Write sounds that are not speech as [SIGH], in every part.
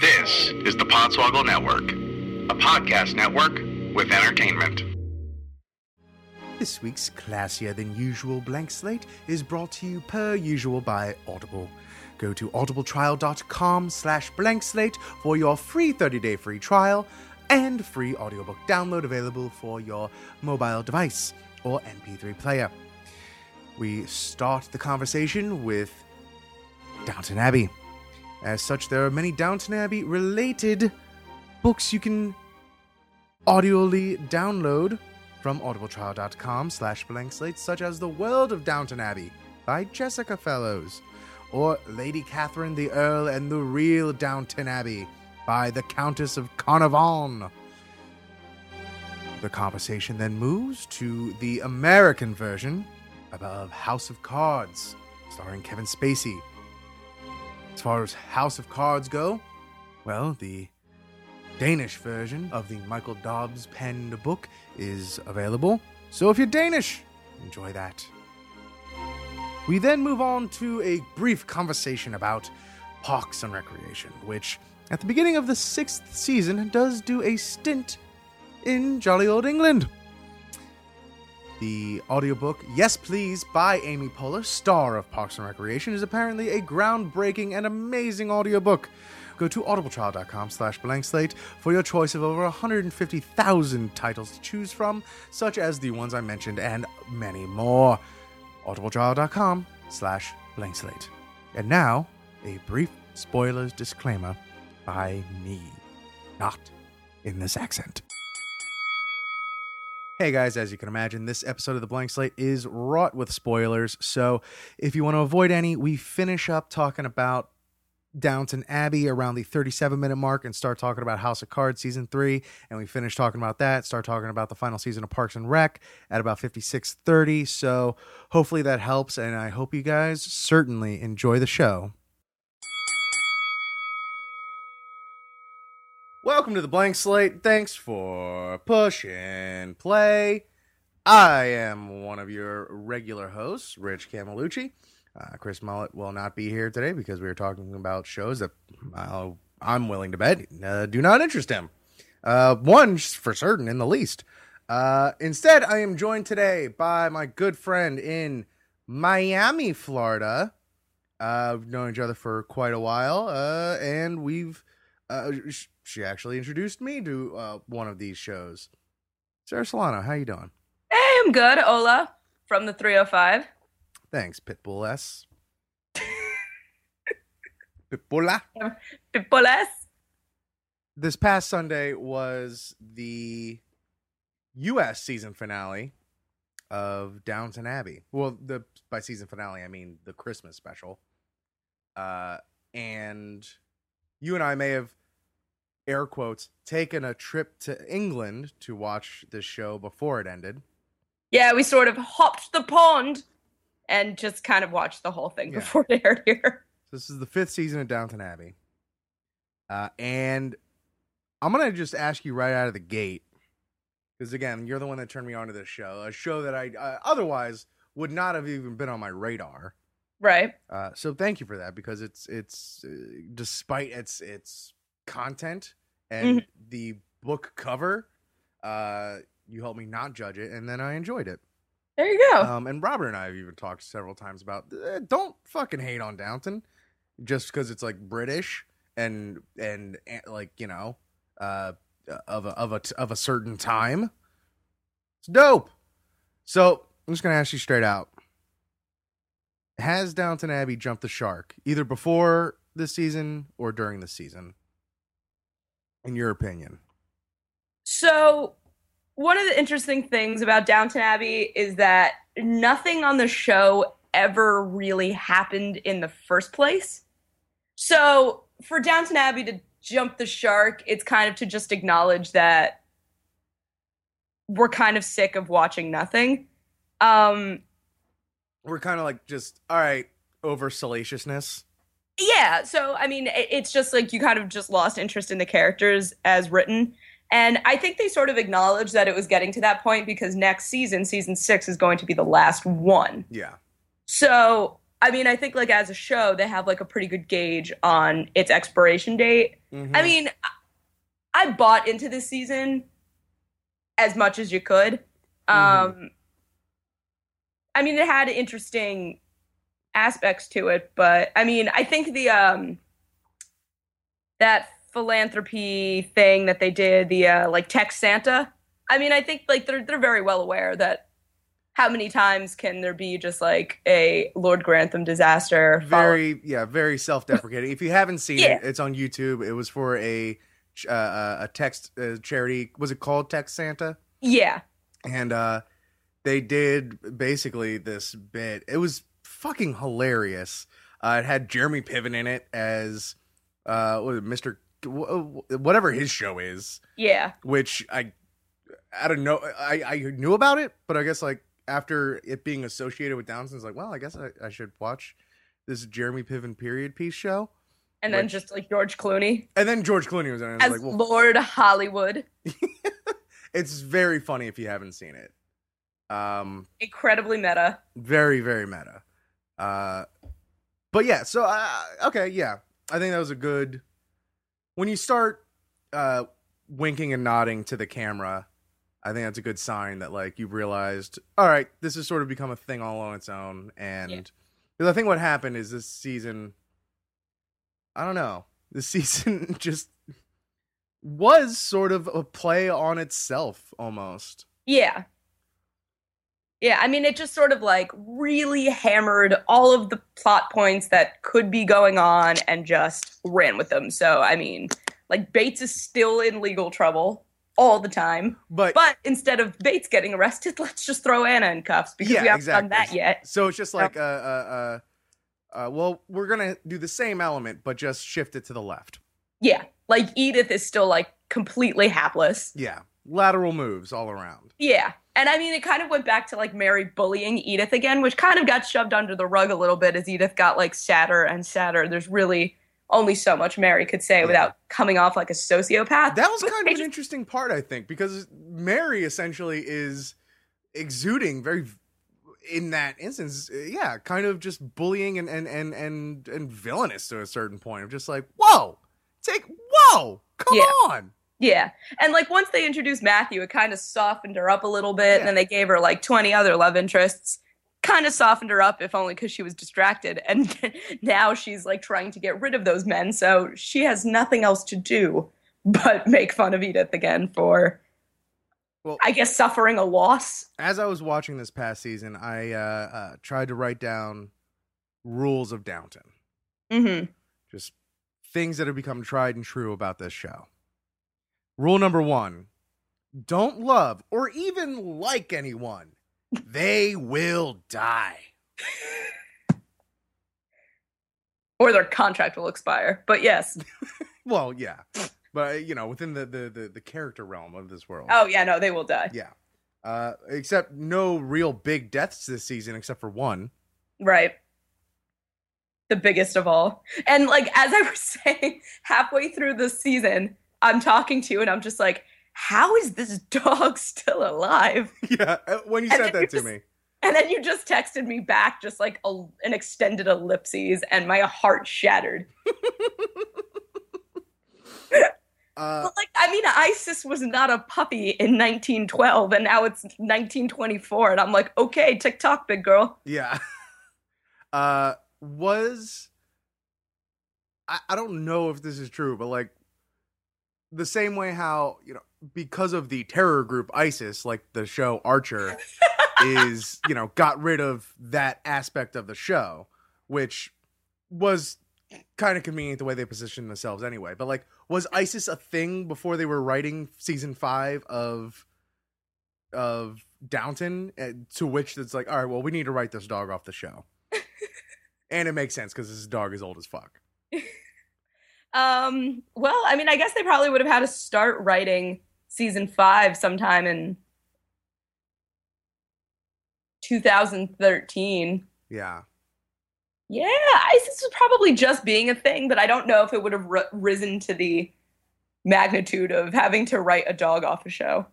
This is the Podswoggle Network, a podcast network with entertainment. This week's classier than usual blank slate is brought to you per usual by Audible. Go to audibletrial.com slash blank slate for your free 30-day free trial and free audiobook download available for your mobile device or MP3 player. We start the conversation with Downton Abbey. As such, there are many Downton Abbey related books you can audioly download from audibletrial.com slash blank slate, such as The World of Downton Abbey by Jessica Fellowes, or Lady Catherine the Earl and the Real Downton Abbey by the Countess of Carnarvon. The conversation then moves to the American version of House of Cards, starring Kevin Spacey. As far as House of Cards go, well, the Danish version of the Michael Dobbs penned book is available. So if you're Danish, enjoy that. We then move on to a brief conversation about Parks and Recreation, which at the beginning of the sixth season does do a stint in jolly old England. The audiobook Yes Please by Amy Poehler, star of Parks and Recreation, is apparently a groundbreaking and amazing audiobook. Go to audibletrial.com slash blank slate for your choice of over 150,000 titles to choose from, such as the ones I mentioned and many more. audibletrial.com slash blank slate. And now, a brief spoilers disclaimer by me, not in this accent. Hey guys, as you can imagine, this episode of The Blank Slate is wrought with spoilers. So if you want to avoid any, we finish up talking about Downton Abbey around the 37 minute mark and start talking about House of Cards season three. And we finish talking about that, start talking about the final season of Parks and Rec at about 56.30. So hopefully that helps. And I hope you guys certainly enjoy the show. Welcome to the blank slate. Thanks for push and play. I am one of your regular hosts, Rich Camelucci. Uh, Chris Mullet will not be here today because we are talking about shows that uh, I'm willing to bet uh, do not interest him. Uh, one for certain, in the least. Uh, instead, I am joined today by my good friend in Miami, Florida. Uh, we've known each other for quite a while, and we've uh, she actually introduced me to uh, one of these shows. Sara Solano, how you doing? Hey, I'm good. Ola from the 305. Thanks, Pitbull S. [LAUGHS] Pitbulla. People S. This past Sunday was the U.S. season finale of Downton Abbey. Well, the by season finale, I mean the Christmas special. Uh, and you and I may have air quotes taken a trip to England to watch this show before it ended. Yeah, we sort of hopped the pond and just kind of watched the whole thing Yeah. before it aired here. This is the fifth season of Downton Abbey. Uh, and I'm going to just ask you right out of the gate, because again, you're the one that turned me on to this show, a show that I uh, otherwise would not have even been on my radar. Right. Uh, so thank you for that, because it's it's uh, despite its its content and the book cover, uh, you helped me not judge it, and then I enjoyed it. There you go. Um, and Robert and I have even talked several times about uh, don't fucking hate on Downton just because it's like British and and, and like you know uh, of a of a of a certain time. It's dope. So I'm just gonna ask you straight out: Has Downton Abbey jumped the shark either before this season or during the season? In your opinion, So, one of the interesting things about Downton Abbey is that nothing on the show ever really happened in the first place. So, for Downton Abbey to jump the shark, it's kind of to just acknowledge that we're kind of sick of watching nothing. Um, we're kind of like just all right over salaciousness. Yeah so i mean it, it's just like you kind of just lost interest in the characters as written and i think they sort of acknowledged that it was getting to that point because next season season six is going to be the last one Yeah. so i mean i think like as a show they have like a pretty good gauge on its expiration date Mhm. I mean, I- bought into this season as much as you could. Um, Mhm. I mean, it had interesting aspects to it, but I mean, I think the um, that philanthropy thing that they did, the uh, like text Santa. I mean, I think like they're they're very well aware that how many times can there be just like a Lord Grantham disaster? followed- very yeah very self-deprecating if you haven't seen Yeah. it it's on youtube it was for a uh, uh, a text uh, charity was it called text santa yeah, and uh they did basically this bit it was fucking hilarious. Uh it had jeremy piven in it as uh what was it, mr whatever his show is. Yeah, which i i don't know i i knew about it but i guess like after it being associated with Downton's like well i guess i, I should watch this jeremy piven period piece show. And then Which- just like George Clooney. And then george clooney was in it. As like well Lord Hollywood. [LAUGHS] it's very funny if you haven't seen it. Um Incredibly meta. very very meta uh but yeah so uh, okay yeah i think that was a good when you start uh winking and nodding to the camera i think that's a good sign that like you've realized all right this has sort of become a thing all on its own and Yeah. because i think what happened is this season i don't know the [LAUGHS] season just was sort of a play on itself almost Yeah. Yeah, I mean, it just sort of like really hammered all of the plot points that could be going on and just ran with them. So, I mean, like Bates is still in legal trouble all the time. but But instead of Bates getting arrested, [LAUGHS] let's just throw Anna in cuffs because Yeah, we haven't exactly. done that yet. So it's just like uh, uh, uh, uh, well, we're gonna do the same element, but just shift it to the left. Yeah. Like Edith is still like completely hapless. Yeah, lateral moves all around. Yeah. And I mean, it kind of went back to like Mary bullying Edith again, which kind of got shoved under the rug a little bit as Edith got like sadder and sadder. There's really only so much Mary could say Yeah. without coming off like a sociopath. That was But [LAUGHS] kind of an interesting part, I think, because Mary essentially is exuding very in that instance, yeah, kind of just bullying and and and and, and villainous to a certain point. of just like, whoa, take whoa, come Yeah. on. Yeah. And like once they introduced Matthew, it kind of softened her up a little bit. Yeah. And then they gave her like 20 other love interests. Kind of softened her up, if only because she was distracted. [LAUGHS] And now she's like trying to get rid of those men. So she has nothing else to do but [LAUGHS] make fun of Edith again for, Well- I guess, suffering a loss. As I was watching this past season, I uh, uh, tried to write down rules of Downton. mm-hmm. just things that have become tried and true about this show. Rule number one don't love or even like anyone, they will die. [LAUGHS] Or their contract will expire. But yes. [LAUGHS] Well, yeah, but you know, within the, the, the, the character realm of this world. Oh, yeah, no, they will die. Yeah. Uh, except no real big deaths this season, except for one. Right. The biggest of all. And like as I was [LAUGHS] saying, halfway through the season, I'm talking to you and I'm just like, how is this [LAUGHS] dog still alive? [LAUGHS] Yeah, uh, when you And said that to you me. And then you just texted me back just like a, an extended ellipses and my heart shattered. [LAUGHS] Uh, But like I mean ISIS was not a puppy in 1912 and now it's 1924 and I'm like, "Okay, TikTok big girl." Yeah. Uh was I, I don't know if this is true, but like the same way how, you know, because of the terror group ISIS, like the show Archer is, [LAUGHS] you know, got rid of that aspect of the show, which was kind of convenient the way they positioned themselves anyway. But like was ISIS a thing before they were writing season 5 of of Downton eh, to which it's like, all right, well, we need to write this dog off the show. [LAUGHS] and it makes sense because this dog is old as fuck. [LAUGHS] Um, well, I mean, I guess they probably would have had to start writing season five sometime in 2013. Yeah. Yeah, ISIS was probably just being a thing, but I don't know if it would have r- risen to the magnitude of having to write a dog off a show.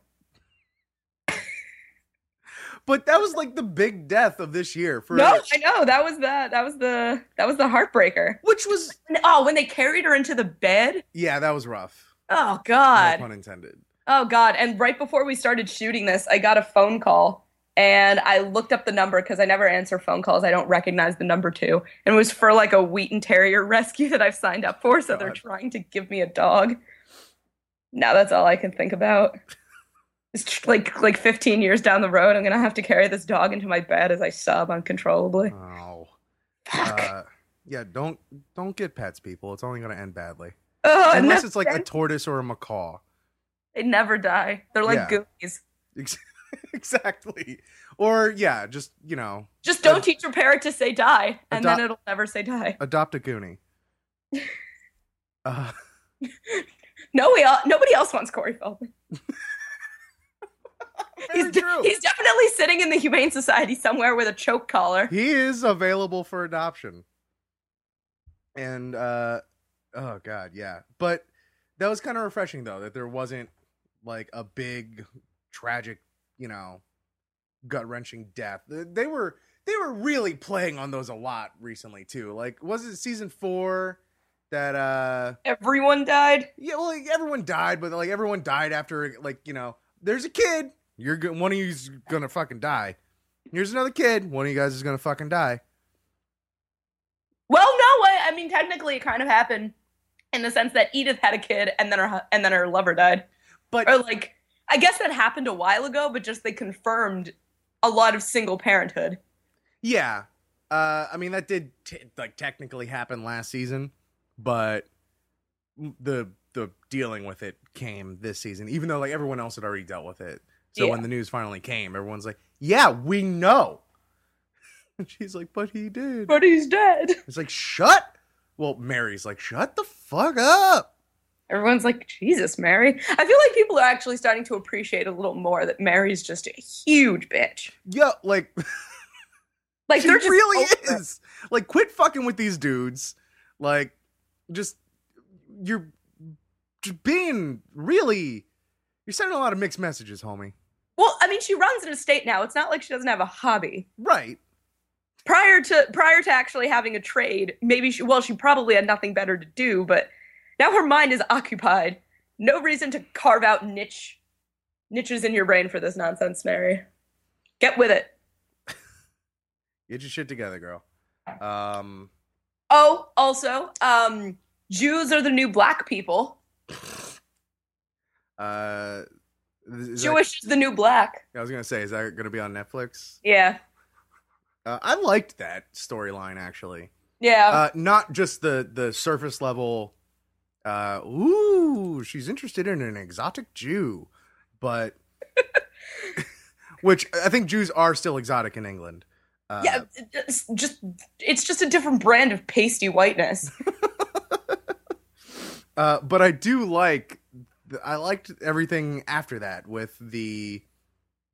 But that was like the big death of this year for us. No, I know that was the that was the that was the heartbreaker. which was oh, when they carried her into the bed. yeah, that was rough. Oh God, No God. pun intended. Oh God. And right before we started shooting this, I got a phone call and I looked up the number because I never answer phone calls. I don't recognize the number too. And it was for like a Wheaten Terrier [LAUGHS] rescue that I've signed up for. So they're trying to give me a dog. Now that's all I can think about. [LAUGHS] Like like 15 years down the road, I'm gonna have to carry this dog into my bed as I sob uncontrollably. Oh. Fuck. Uh, yeah, don't don't get pets, people. It's only to end badly. Ugh, Unless no, it's like a tortoise or a macaw. they never die. They're like Yeah. Goonies. [LAUGHS] Exactly. Or yeah, just, you know, Just don't teach your parrot to say die, and then it'll never say die. adopt a goonie. [LAUGHS] Uh, No, we all, nobody else wants Corey Feldman. Very He's, true. he's definitely sitting in the Humane Society somewhere with a choke collar. he is available for adoption. And uh oh god, yeah. But that was kind of refreshing though that there wasn't like a big tragic, you know, gut-wrenching death. They- were they were really playing on those a lot recently too. Like was it season 4 that uh Everyone died. yeah, well like everyone died, but like everyone died after like, you know, there's a kid, you're go- one of you's to fucking die. Here's another kid, one of you guys is to fucking die. Well, no, I, I mean technically it kind of happened in the sense that Edith had a kid and then her and then her lover died. But Or like I guess that happened a while ago, but just they confirmed a lot of single parenthood. Yeah. Uh, I mean, that did t- like technically happen last season, but the the dealing with it came this season, even though like everyone else had already dealt with it. So Yeah. when the news finally came, everyone's like, "Yeah, we know." [LAUGHS] And she's like, "But he did." But he's dead. [LAUGHS] It's like, "Shut." Well, Mary's like, "Shut the fuck up." Everyone's like, Jesus, Mary. I feel like people are actually starting to appreciate a little more that Mary's just a huge bitch. Yeah, like [LAUGHS] Like she they're really it. is. Like, quit fucking with these dudes. Like, just you're just being really. You're sending a lot of mixed messages, homie. Well, I mean, she runs an estate now. It's not like she doesn't have a hobby. Right. Prior to prior to actually having a trade, maybe she well, she probably had nothing better to do, but now her mind is [LAUGHS] occupied. No reason to carve out niche niches in your brain for this nonsense, Mary. Get with it. [LAUGHS] Get your shit together, girl. Um. Oh, also, um, Jews are the new black people. [LAUGHS] Uh. Is Jewish is the new black. I was gonna say, is that gonna be on Netflix? Yeah. Uh, I liked that storyline actually. Yeah. Uh, not just the the surface level. Uh, ooh, she's interested in an exotic Jew, but [LAUGHS] which I think Jews are still exotic in England. Uh, yeah, it's just it's just a different brand of pasty whiteness. [LAUGHS] Uh, but I do like. I liked everything after that with the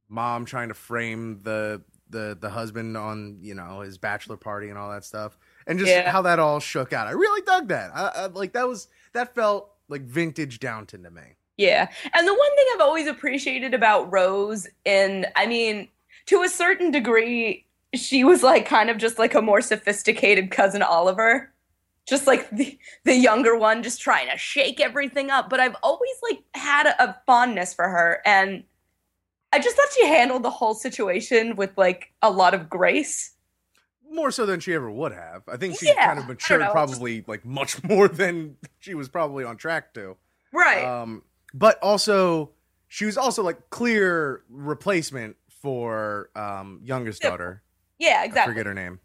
mom trying to frame the the the husband on you know his bachelor party and all that stuff, and just Yeah. how that all shook out. I really dug that. I, I like that was that felt like vintage Downton to me. Yeah. And the one thing I've always appreciated about Rose, and I mean, to a certain degree, she was like kind of just like a more sophisticated cousin Oliver. Just like the, the younger one, just trying to shake everything up. But I've always like had a, a fondness for her. And I just thought she handled the whole situation with like a lot of grace. More so than she ever would have. I think she Yeah, kind of matured probably like much [LAUGHS] more than she was probably on track to. Right. Um, but also she was also like clear replacement for um youngest Sybil. daughter. yeah, I exactly. forget her name.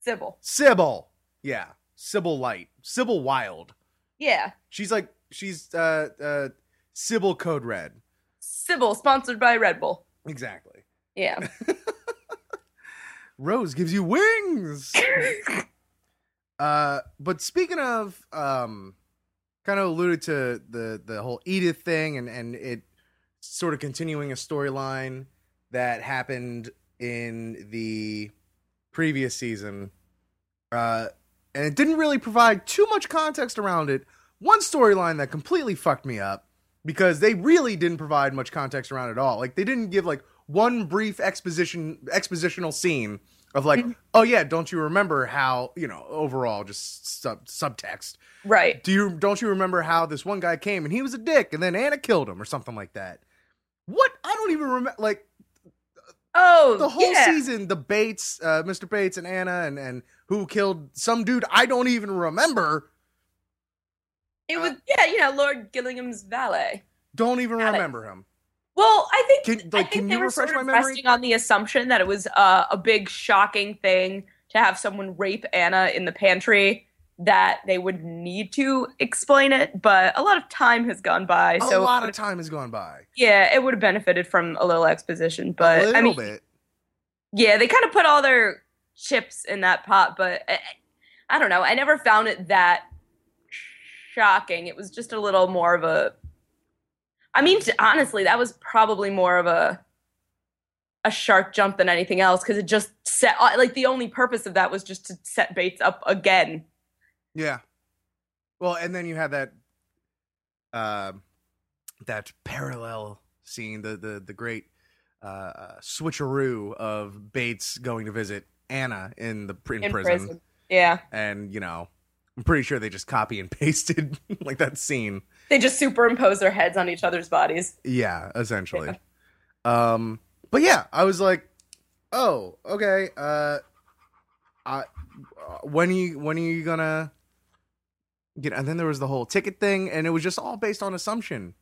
Sybil. Sybil. Yeah. Sybil Light. Sybil Wild. Yeah. She's like she's uh uh Sybil Code Red. Sybil, sponsored by Red Bull. Exactly. Yeah. [LAUGHS] Rose gives you wings. [LAUGHS] uh but speaking of um kind of alluded to the the whole Edith thing and and it sort of continuing a storyline that happened in the previous season uh and it didn't really provide too much context around it one storyline that completely fucked me up because they really didn't provide much context around it at all like they didn't give like one brief exposition expositional scene of like, Mm-hmm. oh yeah, don't you remember how you know overall just sub subtext? Right. Do you don't you remember how this one guy came and he was a dick and then Anna killed him or something like that? What I don't even remember. Like Oh, the whole yeah. season, the Bates, uh, Mr. Bates and Anna, and and who killed some dude I don't even remember. It was yeah, you know, Lord Gillingham's valet. Don't even Got it. remember him. Well, I think Can- I think can they you were refresh sort my of memory? resting on the assumption that it was uh, a big shocking thing to have someone rape Anna in the pantry. That they would need to explain it, but a lot of time has gone by, A so lot of time has gone by. yeah, it would have benefited from a little exposition. But a little I mean, bit. yeah, they kind of put all their chips in that pot, but I, I don't know. I never found it that shocking. It was just a little more of a. I mean, honestly, that was probably more of a a shark jump than anything else because it just set uh, like the only purpose of that was just to set Bates up again. Yeah. Well, and then you have that um that parallel scene, the the the great uh switcheroo of Bates going to visit Anna in the in, in prison. prison. Yeah, and you know, I'm pretty sure they just copy and [LAUGHS] pasted like that scene. they just superimpose their heads on each other's bodies. Yeah, essentially. Um but yeah, I was like, "Oh, okay. Uh I uh, when are you when are you gonna get and then there was the whole ticket thing and it was just all based on assumption.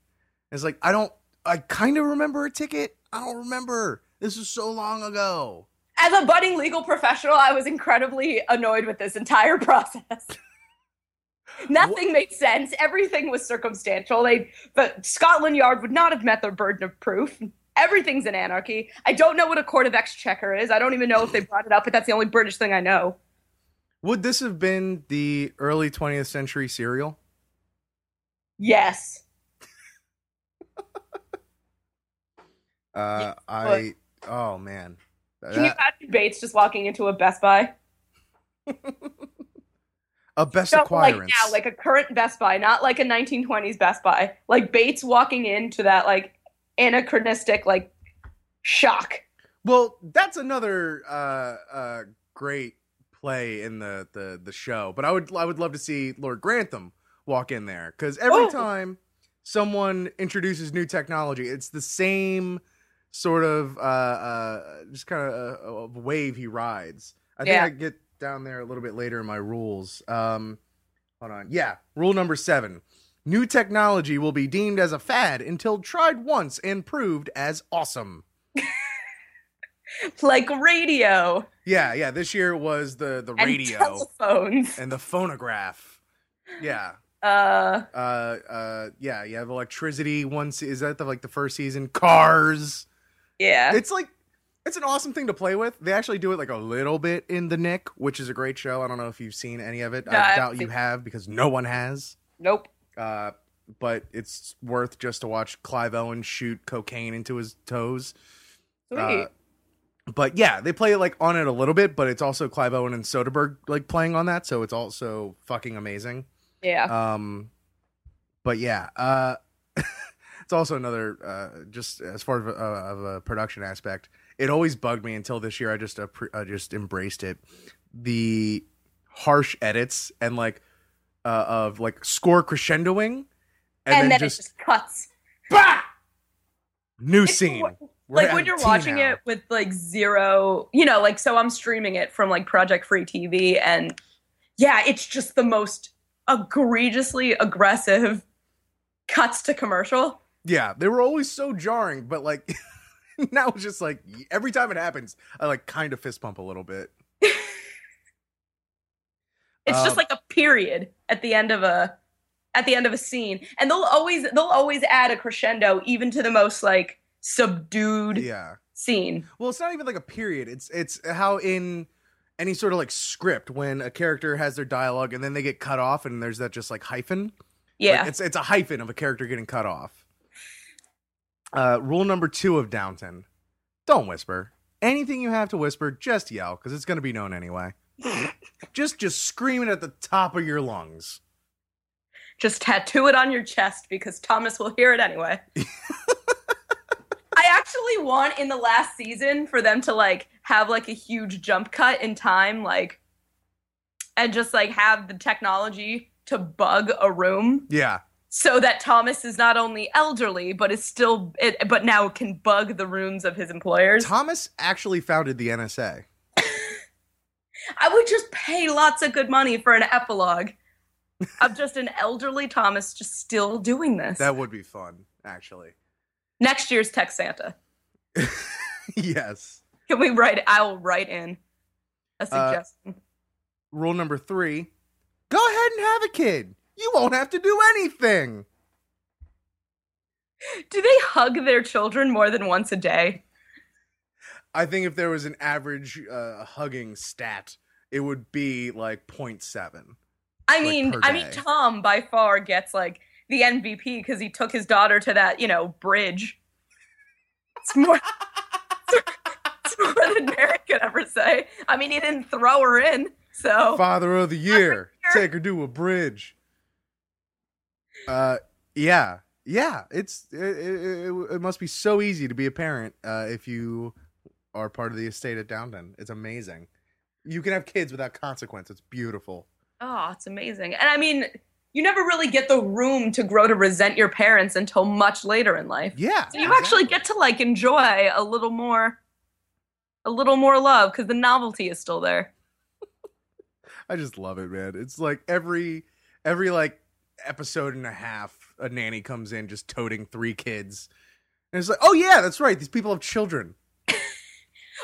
It's like I don't I kind of remember a ticket. I don't remember. This is so long ago. As a budding legal professional, I was incredibly annoyed with this entire [LAUGHS] process. Nothing made sense. Everything was circumstantial. They, the Scotland Yard would not have met their burden of proof. Everything's an anarchy. I don't know what a court of exchequer is. I don't even know if they brought it up, but that's the only British thing I know. Would this have been the early 20th century serial? Yes. [LAUGHS] Uh I oh man. Can you imagine Bates just walking into a Best Buy? [LAUGHS] a best No, like now, like a current Best Buy, not like a 1920s Best Buy. Like Bates walking into that like anachronistic like shock. Well, that's another uh, uh, great play in the, the the show. But I would I would love to see Lord Grantham walk in there because every Oh. time someone introduces new technology, it's the same sort of uh, uh, just kind of a, a wave he rides. I think Yeah. I get down there a little bit later in my rules. Um, hold on, yeah, rule number seven. New technology will be deemed as a fad until tried once and proved as awesome. [LAUGHS] Like radio Yeah, yeah. This year was the the and radio telephones. and the phonograph. Yeah. Uh Uh uh yeah, you have electricity once is that the like the first season? Cars. Yeah. It's like it's an awesome thing to play with. They actually do it like a little bit in The Knick, which is a great show. I don't know if you've seen any of it. No, I I doubt you have because no one has. nope. Uh but it's worth just to watch Clive Owen shoot cocaine into his toes. Sweet. Uh, but yeah, they play like on it a little bit, but it's also Clive Owen and Soderbergh like playing on that, so it's also fucking amazing. yeah. Um, but yeah, uh, it's also another uh, just as far as a, of a production aspect. It always bugged me until this year. I just uh, I just embraced it. The harsh edits and like uh, of like score crescendoing, and, and, then, then, just, it just cuts. bah! new It's scene. We're like when you're watching now. it with like zero, you know, like so I'm streaming it from like Project Free TV and yeah, it's just the most egregiously aggressive [LAUGHS] cuts to commercial. Yeah, they were always so jarring, but like [LAUGHS] now it's just like every time it happens, I like kind of fist pump a little bit. [LAUGHS] It's Um, just like a period at the end of a at the end of a scene. And they'll always they'll always add a crescendo even to the most like subdued Yeah. scene. Well, it's not even like a period. It's it's how in any sort of like script when a character has their dialogue and then they get cut off and there's that just like hyphen. Yeah. Like, it's it's a hyphen of a character getting cut off. Uh, rule number two of Downton: Don't whisper. Anything you have to whisper, just yell because it's going to be known anyway. [LAUGHS] just just scream it at the top of your lungs. just tattoo it on your chest because Thomas will hear it anyway. [LAUGHS] I actually want in the last season for them to like have like a huge jump cut in time, like, and just like have the technology to bug a room Yeah. So that Thomas is not only elderly but is still it, but now can bug the rooms of his employers. Thomas actually founded the NSA. [LAUGHS] I would just pay lots of good money for an epilogue of just an elderly Thomas just still doing this. That would be fun, actually. Next year's Text Santa. [LAUGHS] yes. Can we write? I will write in a Uh, suggestion. Rule number three go ahead and have a kid. You won't have to do anything. Do they hug their children more than once a day? I think if there was an average uh, hugging stat, it would be like 0.7. I Like, mean, I mean. Tom by far gets like the MVP because he took his daughter to that, you know, bridge. It's more, it's more than Merrick could ever say. I mean, he didn't throw her in, so Father of the year. [LAUGHS] Take her to a bridge. Uh, yeah, yeah. It's it, it, it, must be so easy to be a parent uh, if you are part of the estate at Downton. It's amazing. You can have kids without consequence. It's beautiful. oh, it's amazing. And I mean, you never really get the room to grow to resent your parents until much later in life. Yeah. So you actually get to like enjoy a little more, a little more love because the novelty is still there. [LAUGHS] I just love it, man. It's like every every like episode and a half, a nanny comes in just toting three kids, and it's like, oh yeah, that's right. These people have children. [LAUGHS]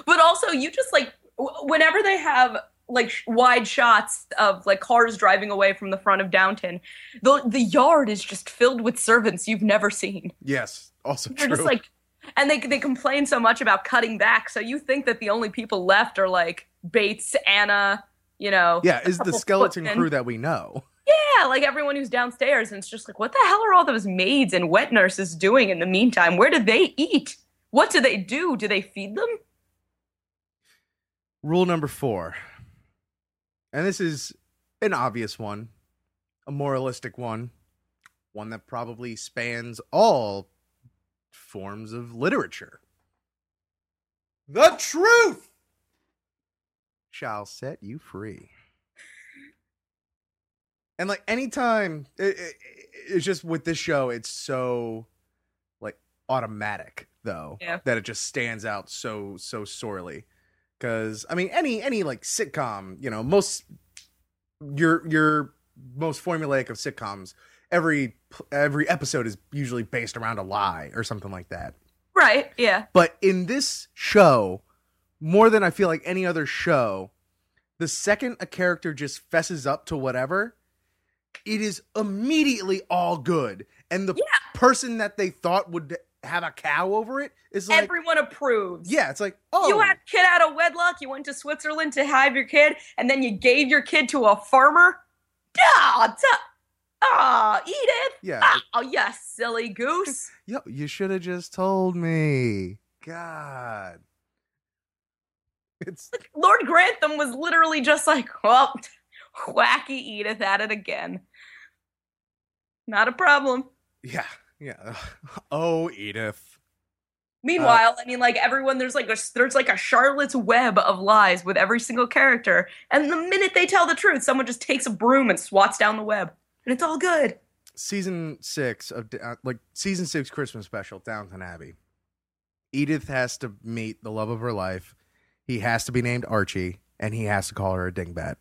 But also, you just like whenever they have like wide shots of like cars driving away from the front of Downton, the the yard is just filled with servants you've never seen. Yes, also They're true. just like, and they they complain so much about cutting back, so you think that the only people left are like Bates, Anna, you know, yeah, is the skeleton footmen. crew that we know. Yeah, like everyone who's downstairs, and it's just like, what the hell are all those maids and wet nurses doing in the meantime? Where do they eat? What do they do? Do they feed them? Rule number four, and this is an obvious one, a moralistic one, one that probably spans all forms of literature. The truth shall set you free. And like anytime, it, it, it's just with this show, it's so like automatic though Yeah. that it just stands out so so sorely. Because I mean, any any like sitcom, you know, most your your most formulaic of sitcoms, every every episode is usually based around a lie or something like that. Right, yeah. But in this show, more than I feel like any other show, the second a character just fesses up to whatever, it is immediately all good. And the Yeah. person that they thought would have a cow over it is like, Everyone approves. yeah, it's like, oh, You had a kid out of wedlock, you went to Switzerland to have your kid, and then you gave your kid to a farmer? Ah, ah, Edith! yeah, Oh, yes, silly goose. [LAUGHS] yo, you should have just told me. God, it's Lord Grantham was literally just like, well, wacky Edith at it again. Not a problem. yeah, yeah. [LAUGHS] Oh, Edith. Meanwhile, I mean, like everyone, there's like a there's like a Charlotte's web of lies with every single character, and the minute they tell the truth, someone just takes a broom and swats down the web, and it's all good. season six of uh, like season six Christmas special, Downton Abbey. Edith has to meet the love of her life. He has to be named Archie, and he has to call her a dingbat.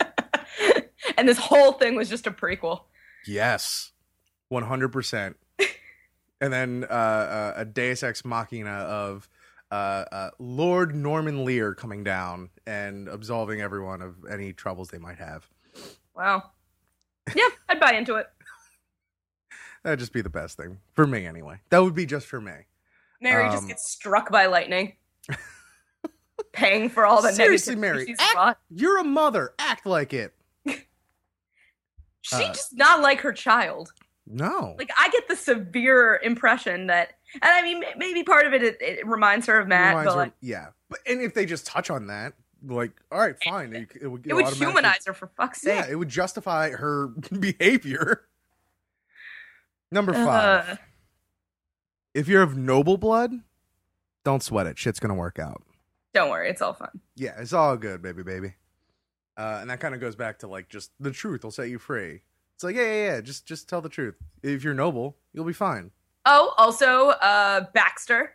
[LAUGHS] and this whole thing was just a prequel. Yes, one hundred percent. [LAUGHS] And then uh, uh, a Deus Ex Machina of uh, uh, Lord Norman Lear coming down and absolving everyone of any troubles they might have. Wow. Yeah, I'd buy into it. [LAUGHS] That'd just be the best thing for me, anyway. That would be just for me. Mary Um, just gets struck by lightning, paying for all the Seriously, Mary, act- You're a mother. Act like it. [LAUGHS] She uh, does not like her child. No. Like I get the severe impression that, and I mean, maybe part of it it, it reminds her of Matt, but her- like yeah, but and if they just touch on that, like, all right, fine, it, it would, it would automatically- humanize her for fuck's sake. Yeah, it would justify her [LAUGHS] behavior. Number five, Uh, If you're of noble blood, don't sweat it. Shit's gonna work out. Don't worry, it's all fun. Yeah, it's all good, baby, baby. Uh, and that kind of goes back to like just the truth will set you free. It's like, yeah, yeah, yeah. Just, just tell the truth. If you're noble, you'll be fine. Oh, also, uh, Baxter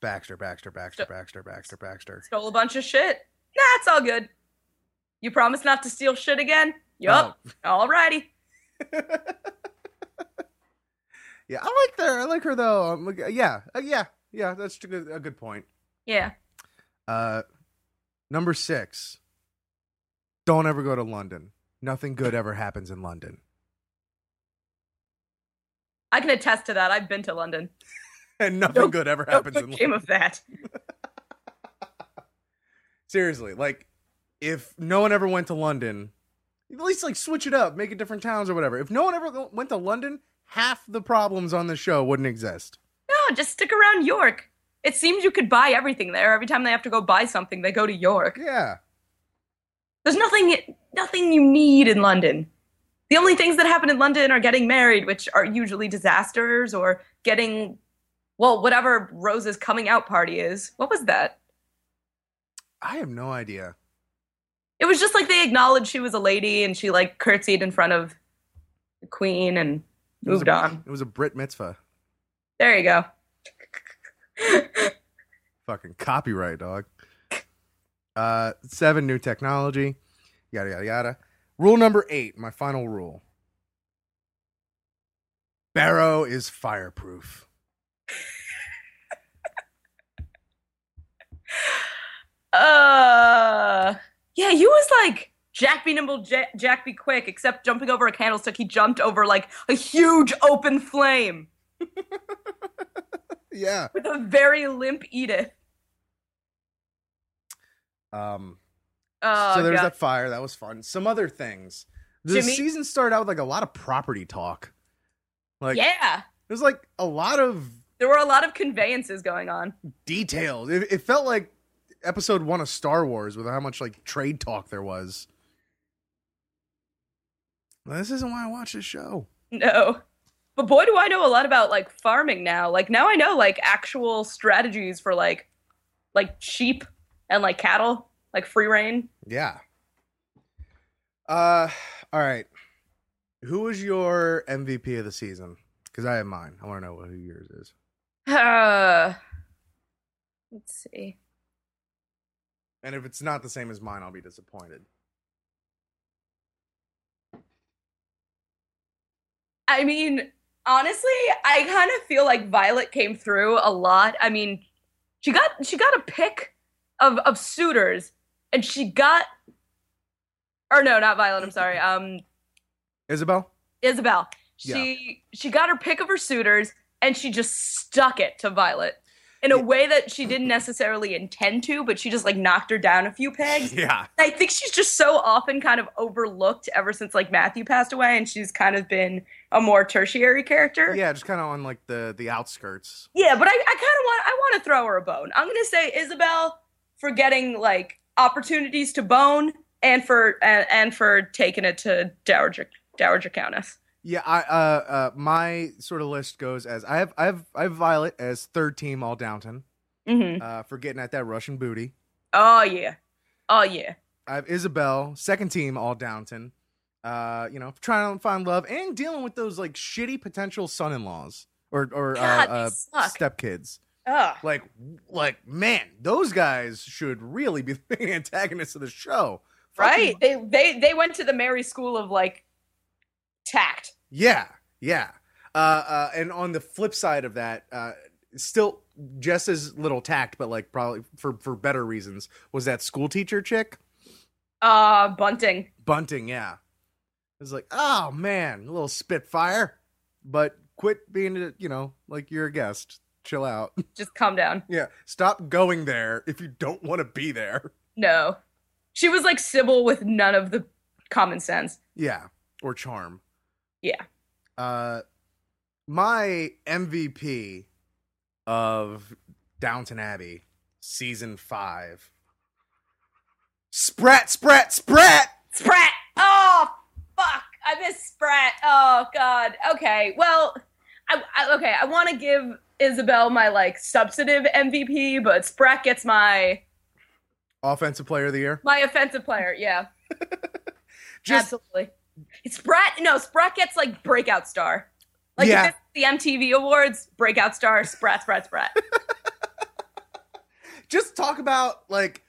Baxter, Baxter, Baxter, Baxter, Baxter, Baxter. stole a bunch of shit. Nah, it's all good. You promise not to steal shit again? Yup. [LAUGHS] Alrighty. Yeah, I like her. I like her though. Um, yeah, uh, yeah, yeah. That's a good, a good point. Yeah. Uh, number six. Don't ever go to London. Nothing good ever happens in London. I can attest to that. I've been to London. [LAUGHS] And nothing No- good ever No happens in good London. came of that. [LAUGHS] Seriously, like if no one ever went to London, at least like switch it up, make it different towns or whatever. If no one ever went to London, half the problems on the show wouldn't exist. No, just stick around York. It seems you could buy everything there. Every time they have to go buy something, they go to York. Yeah. There's nothing nothing you need in London. The only things that happen in London are getting married, which are usually disasters, or getting well, whatever Rose's coming out party is. What was that? I have no idea. It was just like they acknowledged she was a lady and she like curtsied in front of the queen and moved a- on. It was a Brit mitzvah. There you go. Fucking copyright, dog. Uh, seven, new technology. Yada, yada, yada. Rule number eight, my final rule. Barrow is fireproof. Uh, yeah, you was like Jack be nimble, Jack, Jack be quick. Except jumping over a candlestick, he jumped over like a huge open flame [LAUGHS] Yeah. with a very limp Edith. Um, Oh, so there's God. that fire. That was fun. Some other things. The Jimmy? season started out with like a lot of property talk. Like, yeah, there's like a lot of there were a lot of conveyances going on. details. It, it felt like episode one of Star Wars with how much like trade talk there was. This isn't why I watch this show. No. But boy, do I know a lot about like farming now. Like now I know like actual strategies for like like sheep and like cattle, like free range. Yeah. Uh, all right. Who was your MVP of the season? Because I have mine. I want to know who yours is. Uh, let's see. And if it's not the same as mine, I'll be disappointed. I mean, honestly, I kind of feel like Violet came through a lot. I mean, she got she got a pick of of suitors, and she got, or no, not Violet. I'm sorry. Um, Isobel? Isobel. She she got her pick of her suitors, and she just stuck it to Violet in a Yeah. way that she didn't necessarily intend to, but she just like knocked her down a few pegs. [LAUGHS] Yeah. I think she's just so often kind of overlooked ever since like Matthew passed away, and she's kind of been a more tertiary character. Yeah, just kind of on like the the outskirts. Yeah, but I, I kind of want I want to throw her a bone. I'm gonna say Isobel for getting like opportunities to bone and for and, and for taking it to Dowager Dowager Countess. Yeah, I uh uh my sort of list goes as I have I have I have Violet as third team all Downton Mm-hmm. uh for getting at that Russian booty. Oh yeah, oh yeah. I have Isobel second team all Downton. Uh, you know, trying to find love and dealing with those like shitty potential son-in-laws or or God, uh, uh stepkids. Ugh. Like like man, those guys should really be [LAUGHS] the main antagonists of the show. Right? Fucking- They they they went to the Mary School of like tact. Yeah, yeah. Uh, uh, and on the flip side of that, uh, still just as little tact, but like probably for for better reasons, was that school teacher chick Uh, bunting. Bunting. Yeah, it was like, oh man, a little spitfire, but quit being, a- you know, like you're a guest. Chill out. [LAUGHS] Just calm down. yeah, stop going there if you don't want to be there. No, she was like Sybil with none of the common sense. Yeah, or charm. Yeah. Uh, my MVP of Downton Abbey season five. Spratt, spratt, spratt. Spratt. I miss Spratt. Oh god. Okay. Well, I, I okay, I want to give Isobel my like substantive MVP, but Spratt gets my Offensive player of the year. my offensive player. Yeah, [LAUGHS] Just absolutely. Spratt, no, Spratt gets like breakout star. Like Yeah. if it's the MTV Awards, breakout star, Spratt, Spratt, Spratt. just talk about like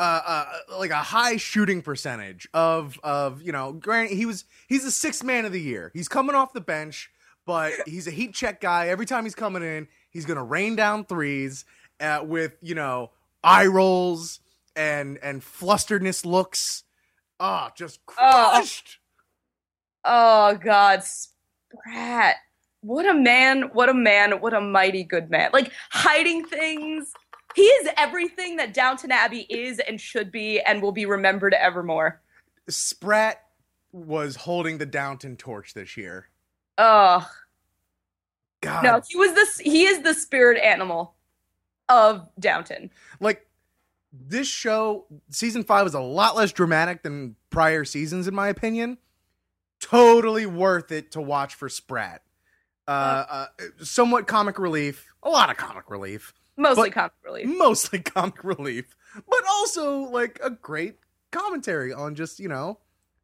uh, uh like a high shooting percentage of of you know grant he was he's the sixth man of the year he's coming off the bench but he's a heat check guy every time he's coming in he's gonna rain down threes uh, with you know eye rolls and and flusteredness looks ah just Oh. crushed Oh God, Spratt. What a man, what a man, what a mighty good man. Like hiding things. He is everything that Downton Abbey is and should be and will be remembered evermore. spratt was holding the downton torch this year. Oh god. No, he was this he is the spirit animal of Downton. like this show season five is a lot less dramatic than prior seasons in my opinion. Totally worth it to watch for spratt. Uh, uh somewhat comic relief a lot of comic relief Mostly comic relief. mostly [LAUGHS] comic relief but also like a great commentary on just you know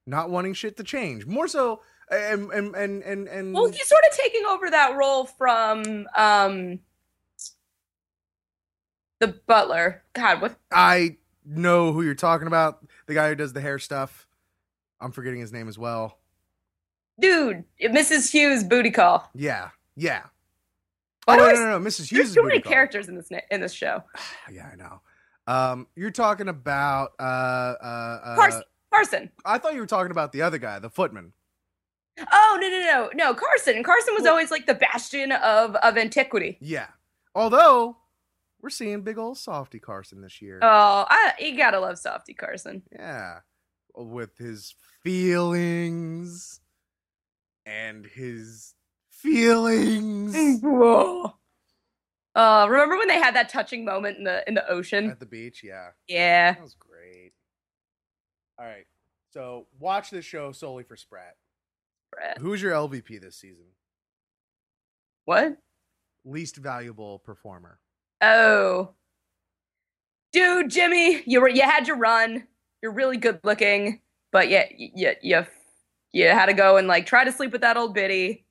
not wanting shit to change more so and and and and, and Well, he's sort of taking over that role from um the butler. God, what i know who you're talking about the guy who does the hair stuff i'm forgetting his name as well dude, Mrs. Hughes booty call. Yeah, yeah. Oh, no, no, no, Mrs. Hughes. There's too many characters in this in this show. [SIGHS] Yeah, I know. Um, you're talking about uh, uh, uh Carson. Carson. I thought you were talking about the other guy, the footman. Oh no no no no Carson. Carson was always like the bastion of of antiquity. Yeah. Although we're seeing big old softy Carson this year. Oh, I, you gotta love Softy Carson. yeah, with his feelings and his feelings. [LAUGHS] Uh, remember when they had that touching moment in the in the ocean? at the beach. Yeah, Yeah. that was great. All right, so watch this show solely for Spratt. Brett. Who's your LVP this season? What? Least valuable performer. Oh, dude, Jimmy, you were you had your run. You're really good looking, but yeah, you you you had to go and like try to sleep with that old biddy,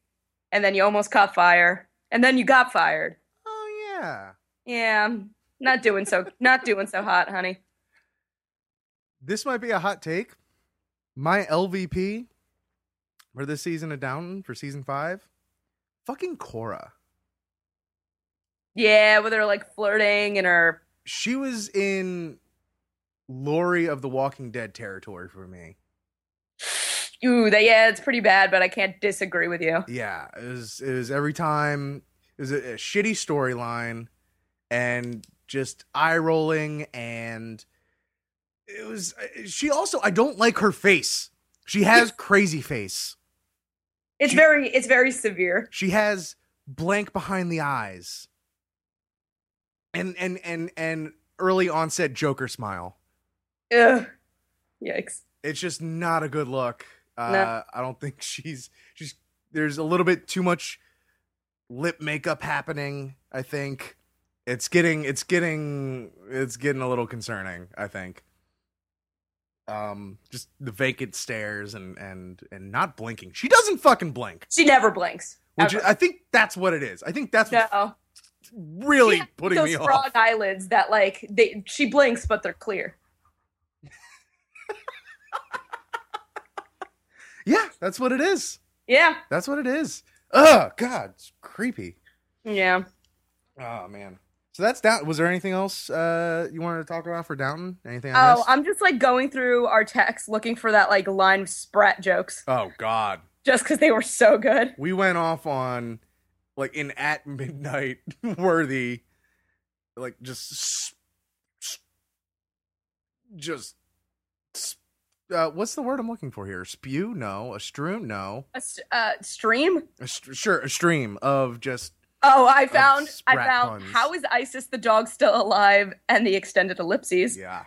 and then you almost caught fire, and then you got fired. Oh yeah. Yeah, not doing so not doing so hot, honey. This might be a hot take. My LVP for this season of Downton for season five, fucking Cora. Yeah, where they're like flirting and her. She was in Lori of the Walking Dead territory for me. Ooh, that yeah, it's pretty bad, but I can't disagree with you. Yeah, it was it was every time it was a, a shitty storyline and just eye rolling and it was uh, she also I don't like her face. She has [LAUGHS] crazy face. It's She- very it's very severe. She has blank behind the eyes. And and and and early onset Joker smile. Ugh. Yikes. It's just not a good look. Uh No. I don't think [LAUGHS] she's she's there's a little bit too much lip makeup happening, I think. It's getting it's getting it's getting a little concerning, I think. Um just the vacant stares and and and not blinking. She doesn't fucking blink. She never blinks. Which ever. I think that's what it is. I think that's no. really putting those me frog off. eyelids that like they she blinks but they're clear. Yeah, that's what it is. Yeah. That's what it is. Ugh, God, it's creepy. Yeah. Oh man. So that's down. Was there anything else uh, you wanted to talk about for Downton? Anything? I Oh, missed? I'm just like going through our text looking for that like line of spratt jokes oh God. just because they were so good. We went off on like an at midnight [LAUGHS] worthy, like just, just. Uh, what's the word I'm looking for here? Spew? No. A stream? No. A st- uh, stream? A st- sure, a stream of just Oh, I found I found puns. how is Isis the dog still alive and the extended ellipses. yeah.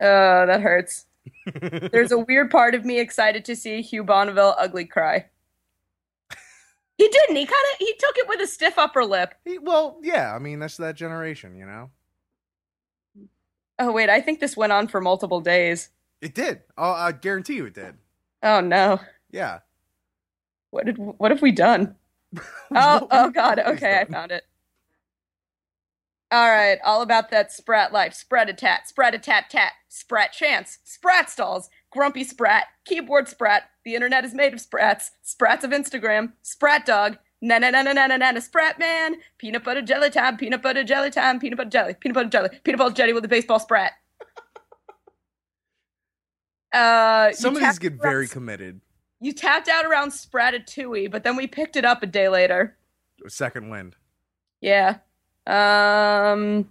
Oh, that hurts. [LAUGHS] There's a weird part of me excited to see Hugh Bonneville ugly cry. [LAUGHS] He didn't. He kind of he took it with a stiff upper lip. He, well, yeah. I mean, that's that generation, you know. Oh wait, I think this went on for multiple days. It did. Oh, I guarantee you, it did. Oh no. Yeah. What did what have we done? [LAUGHS] Oh oh god. Okay, I found it. All right, all about that sprat life. Spread a tat, spread a tat tat, sprat chance, sprat stalls, grumpy sprat, keyboard sprat. The internet is made of sprats, sprats of Instagram, sprat dog, na na na na na na na, sprat man, peanut butter jelly time, peanut butter jelly time, peanut butter jelly, peanut butter jelly, peanut butter jelly with a baseball sprat. Uh, Some of these get around very committed. You tapped out around Spratatouille, but then we picked it up a day later. Second wind. Yeah. Um.